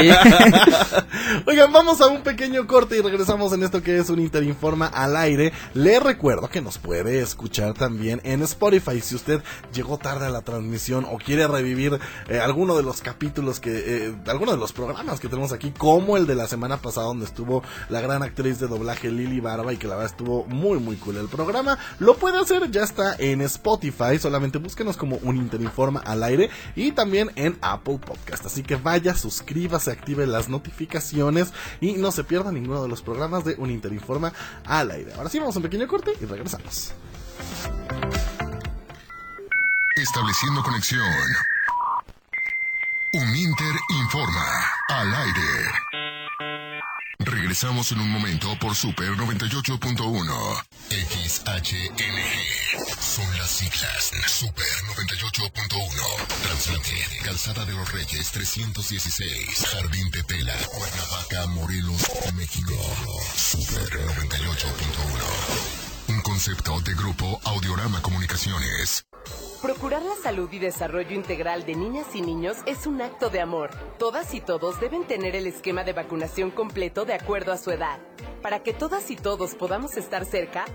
Oigan, vamos a un pequeño corte y regresamos en esto que es un Interinforma al aire. Le recuerdo que nos puede escuchar también en Spotify. Si usted llegó tarde a la transmisión o quiere revivir eh, alguno de los capítulos que, eh, alguno de los programas que tenemos aquí, como el de la semana pasada donde estuvo la gran actriz de doblaje Lili Barba y que la verdad estuvo muy muy cool el programa, lo puede hacer, ya está en Spotify, solamente búsquenos como un Interinforma al aire y también en Apple Podcast. Así que vaya, suscríbase, active las notificaciones y no se pierda ninguno de los programas de un Interinforma al aire. Ahora sí, vamos a un pequeño corte y regresamos. Estableciendo conexión. Uninter informa al aire. Regresamos en un momento por Super 98.1. XHNG. Son las siglas. Super 98.1. Transmitir. Calzada de los Reyes 316. Jardín de Tela. Cuernavaca, Morelos, México. Super 98.1. Un concepto de grupo Audiorama Comunicaciones. Procurar la salud y desarrollo integral de niñas y niños es un acto de amor. Todas y todos deben tener el esquema de vacunación completo de acuerdo a su edad. Para que todas y todos podamos estar cerca,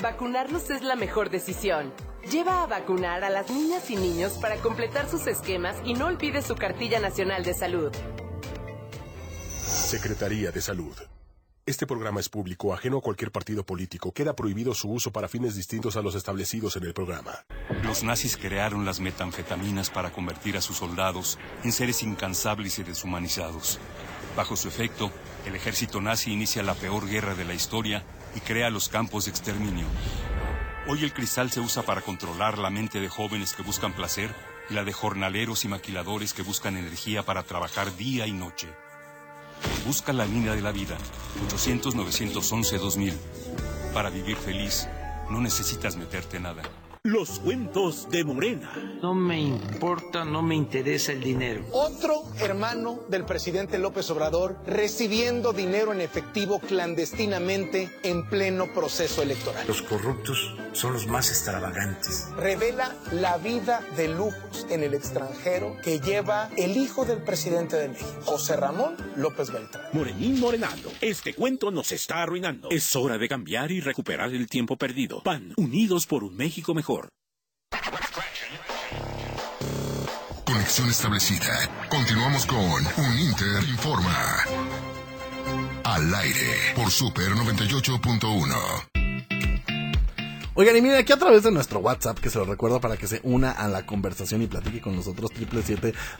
vacunarlos es la mejor decisión. Lleva a vacunar a las niñas y niños para completar sus esquemas y no olvide su cartilla nacional de salud. Secretaría de Salud. Este programa es público, ajeno a cualquier partido político. Queda prohibido su uso para fines distintos a los establecidos en el programa. Los nazis crearon las metanfetaminas para convertir a sus soldados en seres incansables y deshumanizados. Bajo su efecto, el ejército nazi inicia la peor guerra de la historia y crea los campos de exterminio. Hoy el cristal se usa para controlar la mente de jóvenes que buscan placer y la de jornaleros y maquiladores que buscan energía para trabajar día y noche. Busca la línea de la vida, 800-911-2000. Para vivir feliz, no necesitas meterte nada. Los cuentos de Morena. No me importa, no me interesa el dinero. Otro hermano del presidente López Obrador recibiendo dinero en efectivo clandestinamente en pleno proceso electoral. Los corruptos son los más extravagantes. Revela la vida de lujos en el extranjero que lleva el hijo del presidente de México, José Ramón López Beltrán. Morenín Morenando. Este cuento nos está arruinando. Es hora de cambiar y recuperar el tiempo perdido. PAN, unidos por un México mejor. Conexión establecida. Continuamos con Un Inter Informa. Al aire por Super 98.1. Oigan, y miren, aquí a través de nuestro WhatsApp, que se lo recuerdo para que se una a la conversación y platique con nosotros,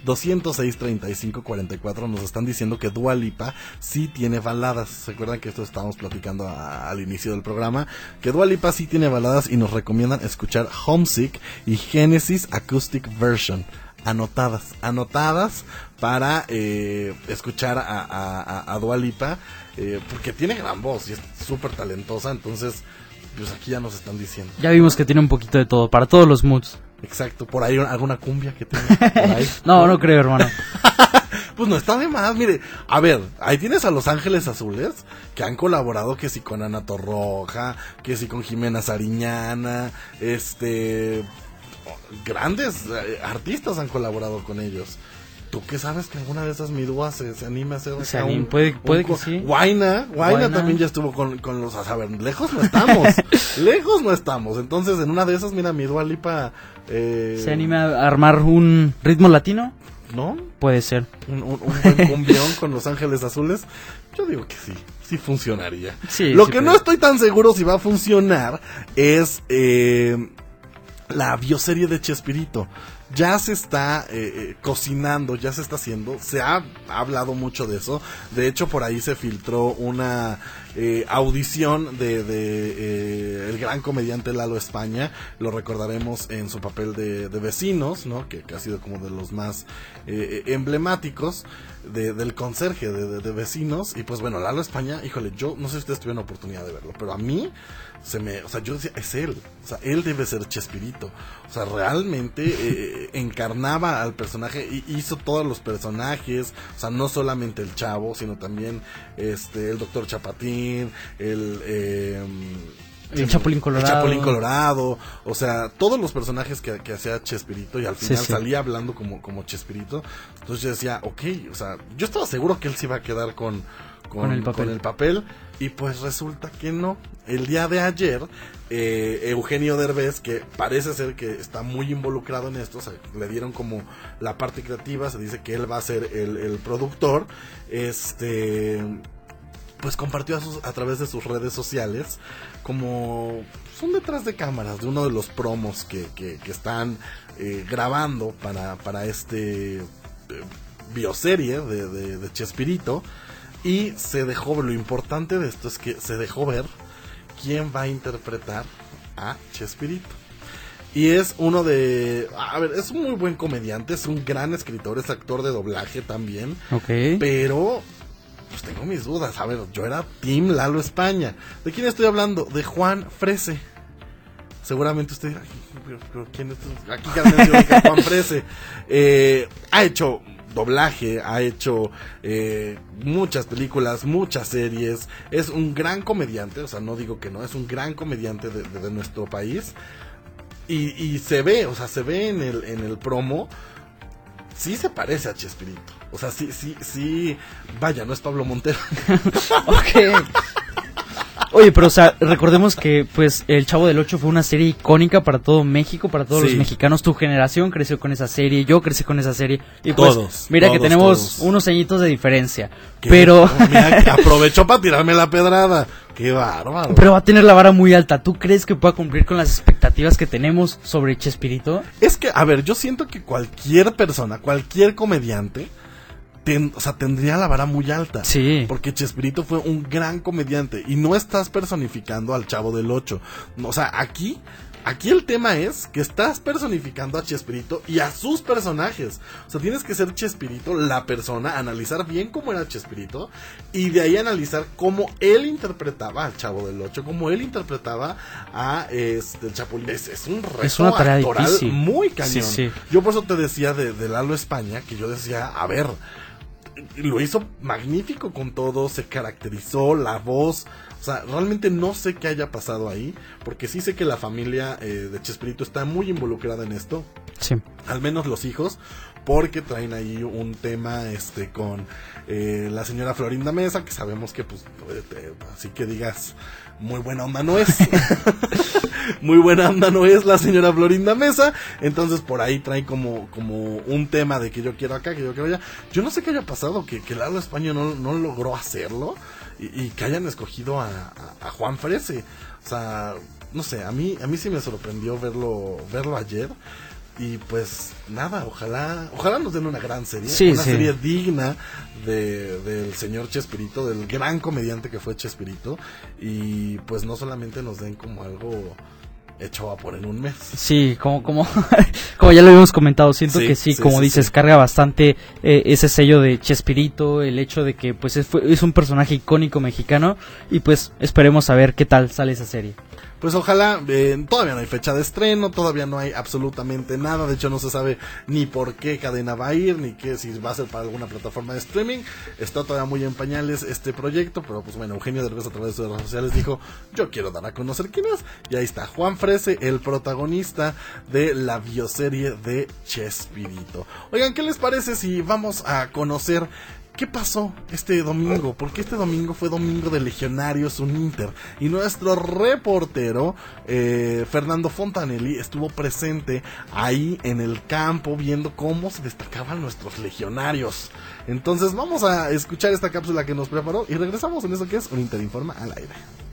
777-206-3544, nos están diciendo que Dua Lipa sí tiene baladas. ¿Se acuerdan que esto estábamos platicando a- al inicio del programa? Que Dua Lipa sí tiene baladas y nos recomiendan escuchar Homesick y Genesis Acoustic Version. anotadas, anotadas para eh, escuchar a, a, Lipa, eh, porque tiene gran voz y es súper talentosa, entonces, pues aquí ya nos están diciendo. Ya vimos que tiene un poquito de todo, para todos los moods. Exacto, por ahí alguna cumbia que tenga. [LAUGHS] por ahí. No, no creo, hermano. [LAUGHS] Pues no está de más, mire. A ver, ahí tienes a Los Ángeles Azules, que han colaborado que si con Ana Torroja, que si con Jimena Sariñana, este... Grandes eh, artistas han colaborado con ellos. ¿Tú qué sabes que alguna de esas midúas se, se anime a hacer Se acá anim- puede- puede que sí. Guaina, Guaina también ya estuvo con, con los... A ver, lejos no estamos. [LAUGHS] lejos no estamos. Entonces, en una de esas, mira, mi Dua Lipa... eh, ¿Se anima a armar un ritmo latino? ¿No? Puede ser. un, un- un buen cumbión con Los Ángeles Azules, yo digo que sí, sí funcionaría. Sí, Lo sí que no estoy tan seguro si va a funcionar es eh, la bioserie de Chespirito. Ya se está eh, eh, cocinando, ya se está haciendo, se ha hablado mucho de eso. De hecho, por ahí se filtró una eh, audición de, de, eh, el gran comediante Lalo España. Lo recordaremos en su papel de, de vecinos, ¿no? Que, que ha sido como de los más eh, eh, emblemáticos de- del conserje de, de- de vecinos. Y pues bueno, Lalo España, híjole, yo no sé si ustedes tuvieron oportunidad de verlo, pero a mí se me, o sea, yo decía, es él, o sea, él debe ser Chespirito, o sea, realmente eh, encarnaba al personaje y hizo todos los personajes, o sea, no solamente el chavo, sino también este, el doctor Chapatín, el... eh, El Chapulín Colorado. el Chapulín Colorado, o sea, todos los personajes que, que hacía Chespirito y al Sí, final sí. salía hablando como, como Chespirito. Entonces yo decía, ok, o sea, yo estaba seguro que él se iba a quedar con, con, Con el papel. con el papel, y pues resulta que no. El día de ayer, eh, Eugenio Derbez, que parece ser que está muy involucrado en esto, o sea, le dieron como la parte creativa, se dice que él va a ser el, el productor, este pues compartió a, sus- a través de sus redes sociales como son detrás de cámaras de uno de los promos que, que- que están eh, grabando para, para este eh, bioserie de, de, de Chespirito y se dejó ver, lo importante de esto es que se dejó ver quién va a interpretar a Chespirito. Y es uno de... A ver, es un muy buen comediante, es un gran escritor, es actor de doblaje también. Ok. Pero, pues tengo mis dudas. A ver, yo era Team Lalo España. ¿De quién estoy hablando? De Juan Frese. Seguramente usted dirá, "Ay, pero- pero ¿quién es? Aquí ya Juan Frese. Eh, ha hecho doblaje, ha hecho eh, muchas películas, muchas series. Es un gran comediante, o sea, no digo que no, es un gran comediante de, nuestro país. Y, se ve, o sea, se ve en el, en el promo, sí se parece a Chespirito. O sea, sí, sí, sí, vaya, no es Pablo Montero. [LAUGHS] Oye, pero o sea, recordemos que pues El Chavo del Ocho fue una serie icónica para todo México, para todos Sí. los mexicanos. Tu generación creció con esa serie, yo crecí con esa serie. Y pues, Todos, mira que tenemos todos. unos añitos de diferencia. Qué- Pero, [LAUGHS] Mira, aprovechó para tirarme la pedrada. Qué bárbaro. pero va a tener la vara muy alta. ¿Tú crees que pueda cumplir con las expectativas que tenemos sobre Chespirito? Es que, a ver, yo siento que cualquier persona, cualquier comediante, ten- o sea, tendría la vara muy alta. Sí. Porque Chespirito fue un gran comediante y no estás personificando al Chavo del Ocho. O sea, aquí, aquí el tema es que estás personificando a Chespirito y a sus personajes. O sea, tienes que ser Chespirito la persona, analizar bien cómo era Chespirito y de ahí analizar cómo él interpretaba al Chavo del Ocho, cómo él interpretaba a este el Chapulín. Es, es un reto Es una tarea actoral difícil. muy cañón. Sí, sí. Yo por eso te decía de, de Lalo España, que yo decía, a ver, lo hizo magnífico con todo, se caracterizó, la voz, o sea, realmente no sé qué haya pasado ahí, porque sí sé que la familia eh, de Chespirito está muy involucrada en esto, Sí. al menos los hijos, porque traen ahí un tema este con eh, la señora Florinda Mesa, que sabemos que pues, así que digas, muy buena onda no es. [LAUGHS] muy buena onda no es la señora Florinda Mesa. Entonces por ahí trae como, como un tema de que yo quiero acá, que yo quiero allá. Yo no sé qué haya pasado, que, que Lalo España no, no logró hacerlo y, que hayan escogido a Juan Frese. O sea, no sé, a mí, a mí sí me sorprendió verlo, verlo ayer. Y pues nada, ojalá, ojalá nos den una gran serie, Sí, una sí. serie digna de, del señor Chespirito, del gran comediante que fue Chespirito, y pues no solamente nos den como algo echó a por en un mes. Sí, como, como, [LAUGHS] como ya lo habíamos comentado, siento Sí, que sí, sí, como sí, dices, carga bastante eh, ese sello de Chespirito, el hecho de que pues es, fue- es un personaje icónico mexicano y pues esperemos a ver qué tal sale esa serie. Pues ojalá, eh, todavía no hay fecha de estreno, todavía no hay absolutamente nada, de hecho no se sabe ni por qué cadena va a ir, ni qué si va a ser para alguna plataforma de streaming, está todavía muy en pañales este proyecto, pero pues bueno, Eugenio Derbez a través de sus redes sociales dijo, yo quiero dar a conocer quién es, y ahí está Juan Frese, el protagonista de la bioserie de Chespirito. Oigan, ¿qué les parece si vamos a conocer ¿Qué pasó este domingo? Porque este domingo fue domingo de Legionarios Uninter y nuestro reportero eh, Fernando Fontanelli estuvo presente ahí en el campo viendo cómo se destacaban nuestros legionarios. Entonces vamos a escuchar esta cápsula que nos preparó y regresamos en eso que es Uninter Informa al aire.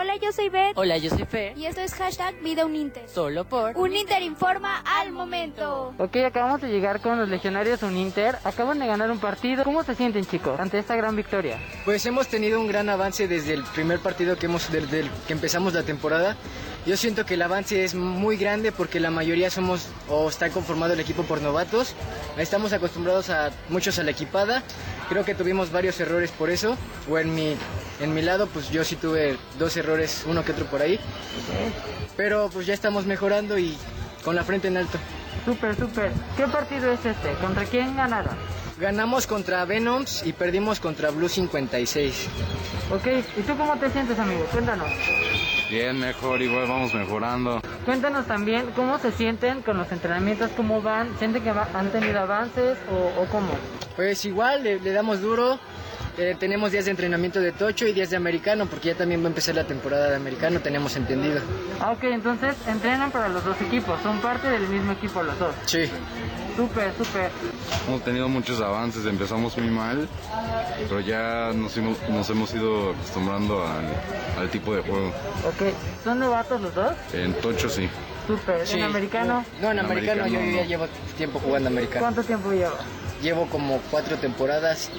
Hola, yo soy Beth. Hola, yo soy Fer. Y esto es hashtag Vida Uninter. Solo por... Uninter informa al momento. Ok, acabamos de llegar con los legionarios Uninter. Acaban de ganar un partido. ¿Cómo se sienten, chicos, ante esta gran victoria? Pues hemos tenido un gran avance desde el primer partido que hemos desde el que empezamos la temporada. Yo siento que el avance es muy grande porque la mayoría somos o está conformado el equipo por novatos. Estamos acostumbrados a muchos a la equipada. Creo que tuvimos varios errores por eso. O en mi lado pues yo sí tuve dos errores, uno que otro por ahí. Pero pues ya estamos mejorando y con la frente en alto. Súper, súper. ¿Qué partido es este? ¿Contra quién ganaron? Ganamos contra Venoms y perdimos contra Blue 56. Ok, ¿y tú cómo te sientes, amigo? Cuéntanos. Bien, mejor, igual vamos mejorando. Cuéntanos también cómo se sienten con los entrenamientos, cómo van, sienten que va- han tenido avances o, o cómo. Pues igual, le, le damos duro. Eh, tenemos días de entrenamiento de tocho y días de americano, porque ya también va a empezar la temporada de americano, tenemos entendido. Ah, ok, entonces entrenan para los dos equipos, son parte del mismo equipo los dos. Sí. Súper, súper. Hemos tenido muchos avances, empezamos muy mal, pero ya nos hemos, nos hemos ido acostumbrando al, al tipo de juego. Ok, ¿son novatos los dos? En Tocho sí. Súper. Sí. ¿En americano? No, en En americano, yo ya llevo tiempo jugando americano. ¿Cuánto tiempo lleva? Llevo como cuatro temporadas,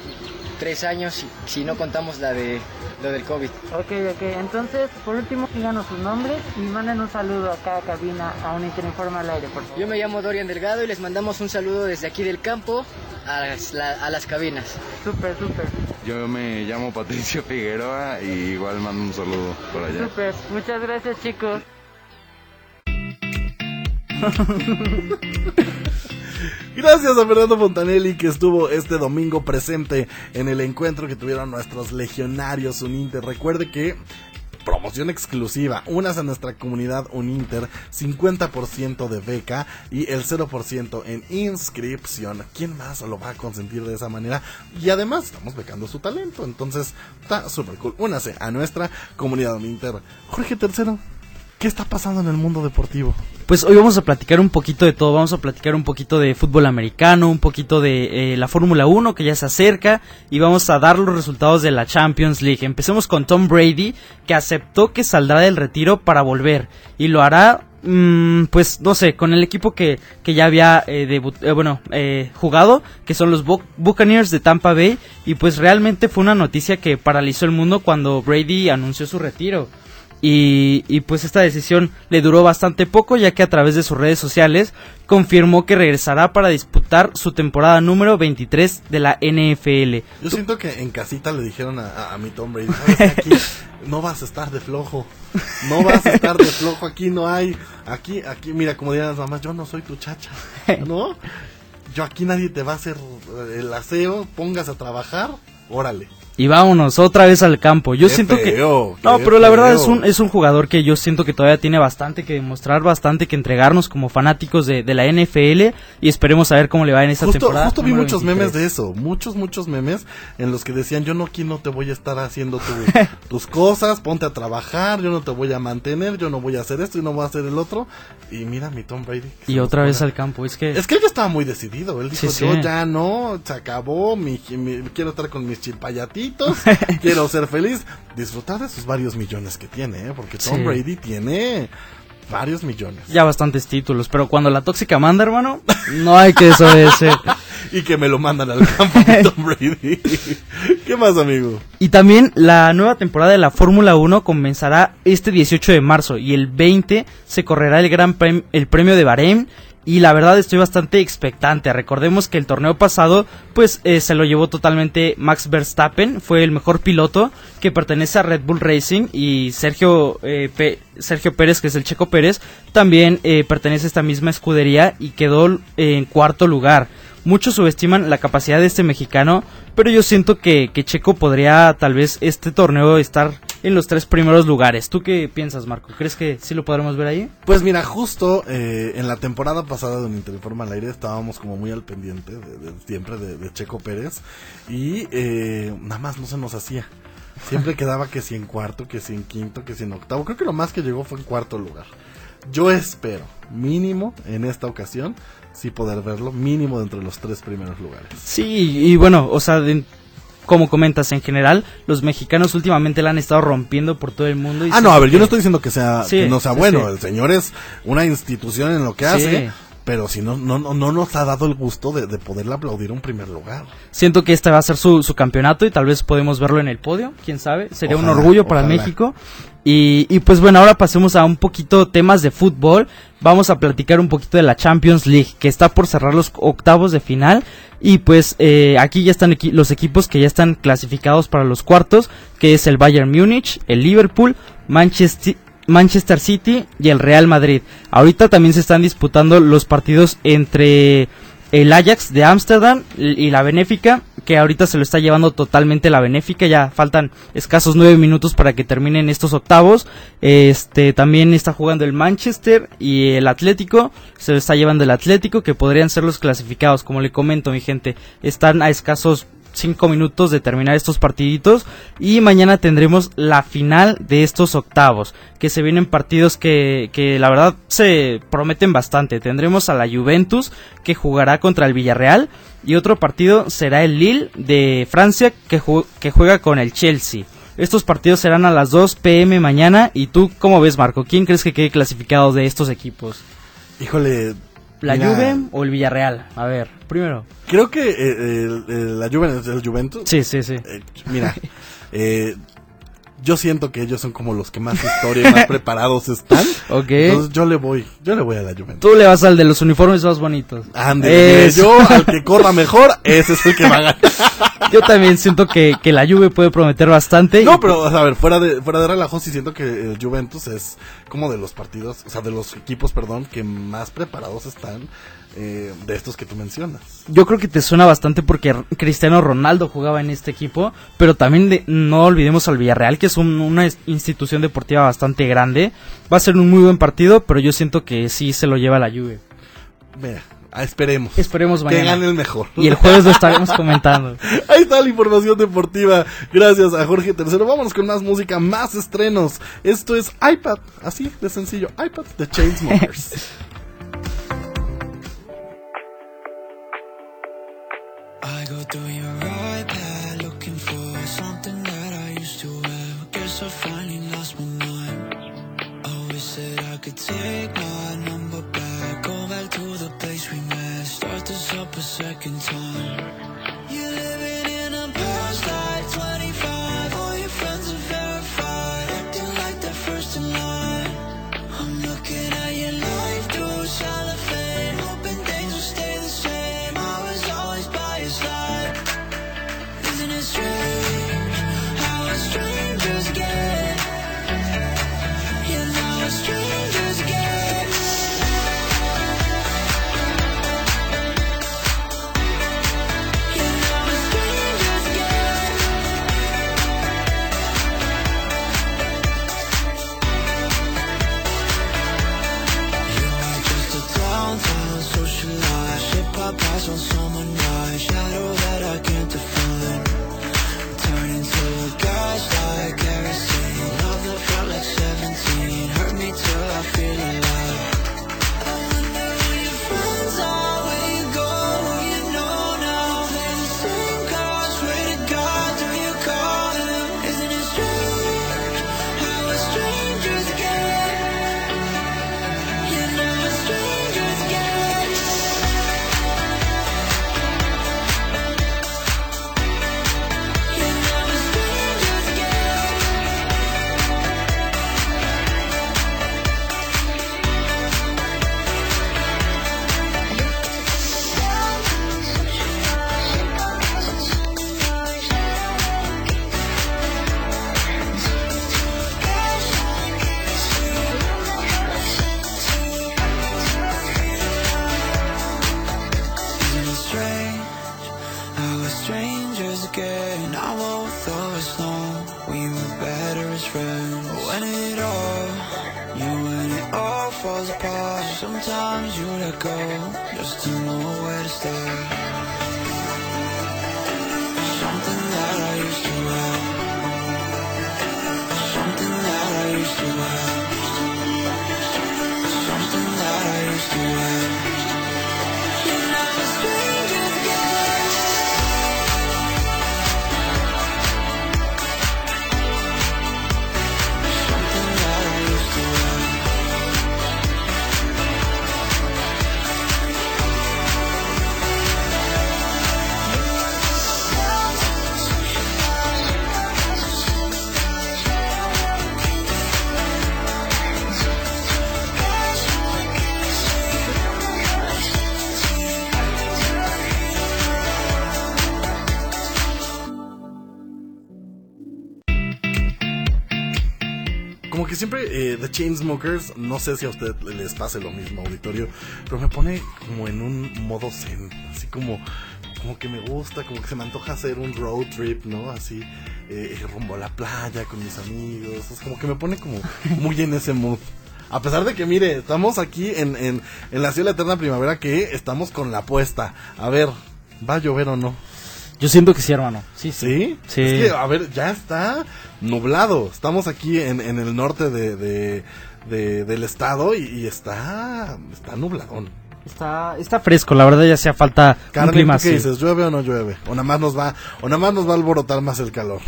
tres años, si- si no contamos la de lo del COVID. Ok, ok. Entonces, por último, díganos sus nombres y manden un saludo a cada cabina a un Interinforma al aire, por favor. Yo me llamo Dorian Delgado y les mandamos un saludo desde aquí del campo a las, la- a las cabinas. Súper, súper. Yo me llamo Patricio Figueroa y igual mando un saludo por allá. Súper. Muchas gracias, chicos. [LAUGHS] Gracias a Fernando Fontanelli que estuvo este domingo presente en el encuentro que tuvieron nuestros legionarios Uninter. Recuerde que promoción exclusiva, unas a nuestra comunidad Uninter, 50% de beca y el 0% en inscripción. ¿Quién más lo va a consentir de esa manera? Y además estamos becando su talento, entonces está súper cool. Únase a nuestra comunidad Uninter. Jorge Tercero, ¿qué está pasando en el mundo deportivo? Pues hoy vamos a platicar un poquito de todo, vamos a platicar un poquito de fútbol americano, un poquito de eh, la Fórmula 1 que ya se acerca y vamos a dar los resultados de la Champions League. Empecemos con Tom Brady que aceptó que saldrá del retiro para volver y lo hará mm, pues no sé, con el equipo que, que ya había eh, debut- eh, bueno, eh, jugado, que son los Bu- Buccaneers de Tampa Bay y pues realmente fue una noticia que paralizó el mundo cuando Brady anunció su retiro. Y, y pues esta decisión le duró bastante poco ya que a través de sus redes sociales confirmó que regresará para disputar su temporada número 23 de la NFL. Yo siento que en casita le dijeron a, a, mi Tom Brady, "¿Sabes [LAUGHS] qué? aquí no vas a estar de flojo, no vas a estar de flojo, aquí no hay, aquí, aquí, mira, como dirían las mamás, yo no soy tu chacha, ¿no? Yo aquí nadie te va a hacer eh, el aseo, pongas a trabajar, órale. Y vámonos otra vez al campo. Yo Qué siento feo, que no, pero la verdad feo. es un es un jugador que yo siento que todavía tiene bastante que demostrar, bastante que entregarnos como fanáticos de, de la NFL y esperemos a ver cómo le va en esta Justo, temporada. justo vi muchos 23. memes de eso, muchos, muchos memes en los que decían, yo no aquí no te voy a estar haciendo tu- [LAUGHS] tus cosas, ponte a trabajar, yo no te voy a mantener, yo no voy a hacer esto y no voy a hacer el otro. Y mira mi Tom Brady. Y otra vez al campo, es que Es que él ya estaba muy decidido, él dijo, Sí, sí. yo ya no, se acabó, mi, mi- quiero estar con mis chilpayatitos, [LAUGHS] quiero ser feliz, disfrutar de sus varios millones que tiene, ¿eh? porque Tom Sí. Brady tiene varios millones. ya bastantes títulos, pero cuando la tóxica manda, hermano, no hay que desobedecer. [LAUGHS] y que me lo mandan al campo de [LAUGHS] Tom Brady. ¿Qué más, amigo? Y también la nueva temporada de la Fórmula 1 comenzará este 18 de marzo y el 20 se correrá el Gran Prem- el Premio de Bahrein y la verdad estoy bastante expectante. Recordemos que el torneo pasado pues eh, se lo llevó totalmente Max Verstappen, fue el mejor piloto que pertenece a Red Bull Racing y Sergio eh, Sergio Pérez, que es el Checo Pérez, también eh, pertenece a esta misma escudería y quedó eh, en cuarto lugar. Muchos subestiman la capacidad de este mexicano, pero yo siento que, que Checo podría tal vez este torneo estar en los tres primeros lugares. ¿Tú qué piensas, Marco? ¿Crees que sí lo podremos ver ahí? Pues mira, justo eh, en la temporada pasada de un Interinforma al aire estábamos como muy al pendiente de, de- siempre de, de Checo Pérez y eh, nada más no se nos hacía. Siempre [LAUGHS] quedaba que si en cuarto, que si en quinto, que si en octavo. Creo que lo más que llegó fue en cuarto lugar. Yo espero, mínimo en esta ocasión, sí poder verlo, mínimo de los tres primeros lugares. Sí, y bueno, o sea, de- como comentas en general, los mexicanos últimamente la han estado rompiendo por todo el mundo. y Ah, no, a ver, yo no estoy diciendo que sea Sí, que no sea bueno. sí. El señor es una institución en lo que Sí. hace, pero si no, no, no, no nos ha dado el gusto de, de poderle aplaudir un primer lugar. Siento que este va a ser su, su campeonato y tal vez podemos verlo en el podio, quién sabe. Sería Ojalá, un orgullo para ojalá. México. Y, y pues bueno, ahora pasemos a un poquito temas de fútbol. Vamos a platicar un poquito de la Champions League, que está por cerrar los octavos de final. Y pues eh, aquí ya están los equipos que ya están clasificados para los cuartos, que es el Bayern Múnich, el Liverpool, Manchester, Manchester City y el Real Madrid. Ahorita también se están disputando los partidos entre el Ajax de Ámsterdam y la Benéfica, que ahorita se lo está llevando totalmente la Benéfica, ya faltan escasos nueve minutos para que terminen estos octavos. Este también está jugando el Manchester y el Atlético, se lo está llevando el Atlético, que podrían ser los clasificados, como le comento mi gente, están a escasos cinco minutos de terminar estos partiditos y mañana tendremos la final de estos octavos que se vienen partidos que, que la verdad se prometen bastante. Tendremos a la Juventus que jugará contra el Villarreal y otro partido será el Lille de Francia que, que juega con el Chelsea. Estos partidos serán a las 2 pm mañana y tú cómo ves Marco quién crees que quede clasificado de estos equipos Híjole. La mira, Juve o el Villarreal a ver primero. Creo que eh, el- el- la Juve es el Juventus. sí sí sí. Eh, mira, [LAUGHS] eh, yo siento que ellos son como los que más historia y más [LAUGHS] preparados están. Ok. Entonces yo le voy, yo le voy a la Juventus. Tú le vas al de los uniformes más bonitos. Ande, yo al que corra [LAUGHS] mejor, ese es el que va a ganar. [LAUGHS] Yo también siento que, que la Juve puede prometer bastante. No, pero a ver, fuera de fuera de relajo, sí siento que el Juventus es como de los partidos, o sea, de los equipos, perdón, que más preparados están eh, de estos que tú mencionas. Yo creo que te suena bastante porque Cristiano Ronaldo jugaba en este equipo, pero también de- no olvidemos al Villarreal, que es un- una institución deportiva bastante grande. Va a ser un muy buen partido, pero yo siento que sí se lo lleva la Juve. Mira, ah, esperemos. Esperemos Que mañana. gane el mejor. Y el jueves lo estaremos [LAUGHS] comentando. Ahí está la información deportiva. Gracias a Jorge Tercero. Vámonos con más música, más estrenos. Esto es iPad, así de sencillo. iPad de Chainsmokers. [LAUGHS] go through your iPad looking for something that I used to have. Guess I finally lost my mind. Always said I could take my number back. Go back to the place we met. Start this up a second time. Siempre eh, The Chainsmokers, no sé si a usted les pase lo mismo, auditorio, pero me pone como en un modo zen, así como, como que me gusta, como que se me antoja hacer un road trip, ¿no? Así, eh, rumbo a la playa con mis amigos, es como que me pone como muy en ese mood. A pesar de que, mire, estamos aquí en, en, en la ciudad de la eterna primavera que estamos con la apuesta. A ver, ¿va a llover o no? Yo siento que sí, hermano. Sí, ¿Sí? Sí. Es que, a ver, ya está nublado. Estamos aquí en, en el norte de, de- de- del estado y, y está, está nubladón. Está, está fresco, la verdad ya hacía falta un Carmen, clima ¿tú qué así. dices? ¿Llueve o no llueve? O nada más nos va, o nada más nos va a alborotar más el calor.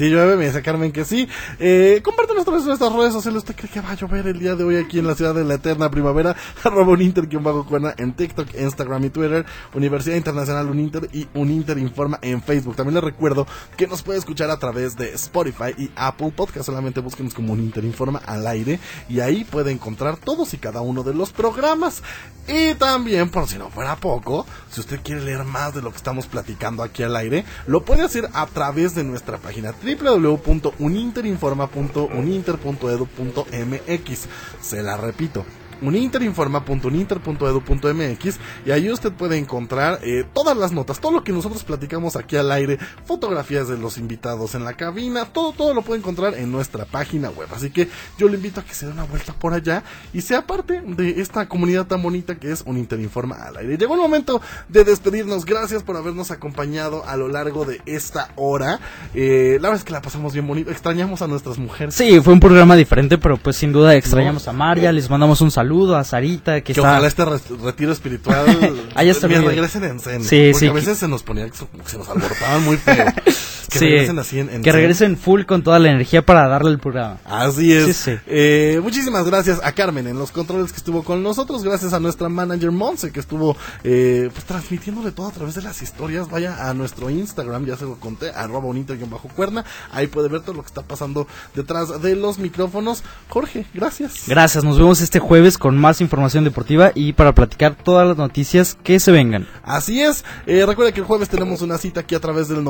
Sí, llueve, me dice Carmen que sí. Eh, compártenos a través de nuestras redes sociales. ¿Usted cree que va a llover el día de hoy aquí en la ciudad de la eterna primavera? [LAUGHS] Arroba Uninter, guion bajo en TikTok, Instagram y Twitter. Universidad Internacional Uninter y Uninter Informa en Facebook. También les recuerdo que nos puede escuchar a través de Spotify y Apple Podcast. Solamente búsquenos como Uninter Informa al aire y ahí puede encontrar todos y cada uno de los programas. Y también, por si no fuera poco, si usted quiere leer más de lo que estamos platicando aquí al aire, lo puede hacer a través de nuestra página www.uninterinforma.uninter.edu.mx. Se la repito uninter.informa.uninter.edu.mx y ahí usted puede encontrar eh, todas las notas, todo lo que nosotros platicamos aquí al aire, fotografías de los invitados en la cabina, todo, todo lo puede encontrar en nuestra página web. Así que yo le invito a que se dé una vuelta por allá y sea parte de esta comunidad tan bonita que es un Interinforma al aire. Llegó el momento de despedirnos. Gracias por habernos acompañado a lo largo de esta hora. Eh, la verdad es que la pasamos bien bonito. Extrañamos a nuestras mujeres. Sí, fue un programa diferente, pero pues sin duda extrañamos a María, les mandamos un saludo a Sarita, que, Que está... ojalá este re- retiro espiritual [LAUGHS] Haya me servido. regresen en zen. Sí, porque sí, a veces se nos ponía, se nos alborotaban muy feo. [LAUGHS] Que Sí, regresen así en, en que regresen full con toda la energía para darle el programa. Así es. Sí, sí. Eh, muchísimas gracias a Carmen en los controles que estuvo con nosotros. Gracias a nuestra manager Monse que estuvo eh, pues, transmitiéndole todo a través de las historias. Vaya a nuestro Instagram, ya se lo conté, arroba bajo cuerna. Ahí puede ver todo lo que está pasando detrás de los micrófonos. Jorge, gracias. Gracias, nos vemos este jueves con más información deportiva y para platicar todas las noticias que se vengan. Así es. Eh, recuerda que el jueves tenemos una cita aquí a través del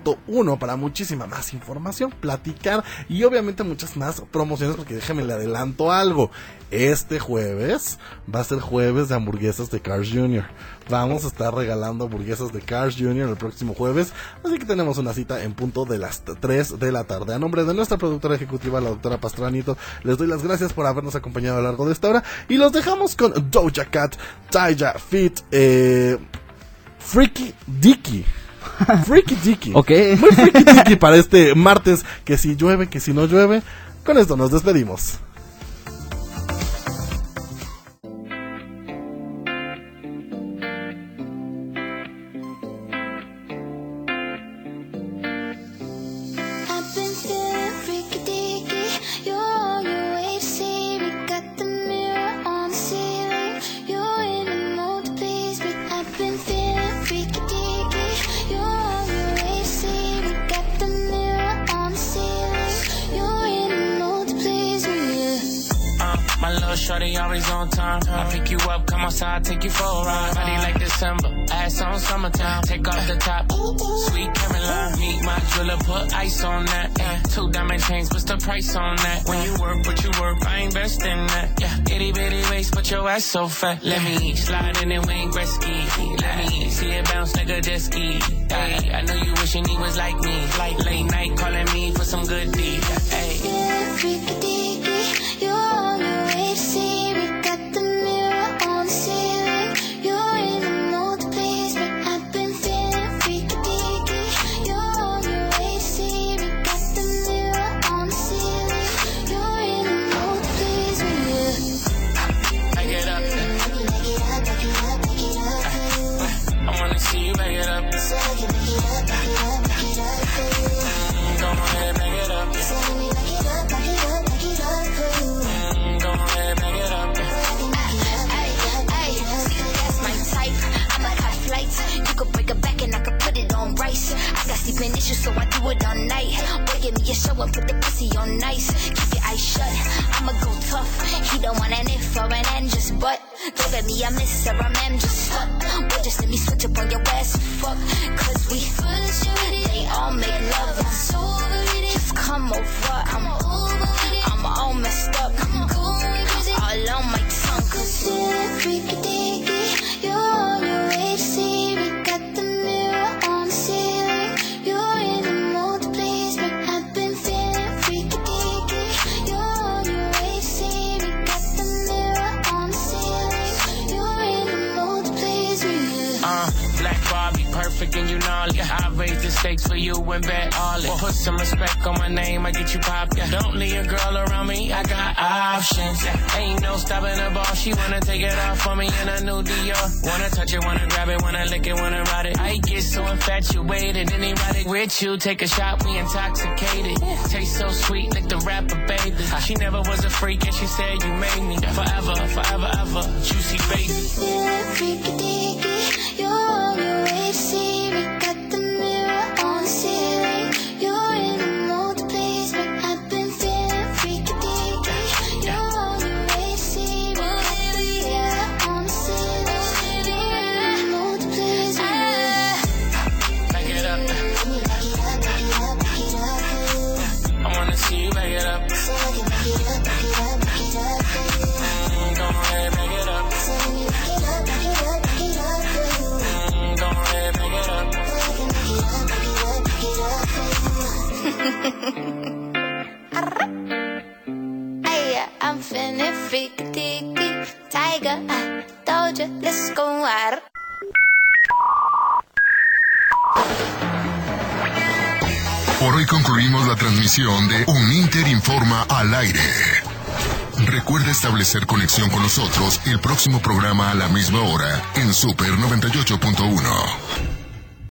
98.1 para muchísima más información, platicar y obviamente muchas más promociones porque déjame le adelanto algo. Este jueves va a ser jueves de hamburguesas de Cars Jr. Vamos a estar regalando hamburguesas de Cars Jr. el próximo jueves, así que tenemos una cita en punto de las 3 de la tarde. A nombre de nuestra productora ejecutiva, la doctora Pastranito, les doy las gracias por habernos acompañado a lo largo de esta hora y los dejamos con Doja Cat, Taya Fit, eh, Freaky Dicky. [LAUGHS] Freaky Dicky. Ok. Muy Freaky Dicky para este martes, que si llueve, que si no llueve. Con esto nos despedimos. Shorty always on time. I pick you up, come outside, take you for a ride. Body like December, ass on summertime. Take off the top, sweet Caroline. Meet my jeweler, put ice on that. Two diamond chains, what's the price on that? When you work, what you work, I invest in that. Yeah. Itty bitty waist, but your ass so fat. Let me slide in and Wayne Gretzky. Let me see it bounce, nigga, just eat. Hey, I know you wishing he was like me. Like late night calling me for some good deed. Hey. On nice. Keep your eyes shut. I'ma go tough. He don't want an if or an end, just but. Giving me a miss or a man, just fuck. Or just let me switch up on your ass fuck. Cause we they all make love. Just come over. I'm stakes for you and bet all it. Put some respect on my name, I get you pop. Yeah. Don't leave a girl around me, I got options. Ain't no stopping the ball, she wanna take it off for me in a new Dior. Wanna touch it, wanna grab it, wanna lick it, wanna ride it. I get so infatuated, anybody with you, take a shot, we intoxicated. Taste so sweet, like the rapper, baby. She never was a freak and she said you made me forever, forever, ever. Juicy baby. Freaky. Transmisión de Un Inter Informa al aire. Recuerda establecer conexión con nosotros el próximo programa a la misma hora en Super 98.1.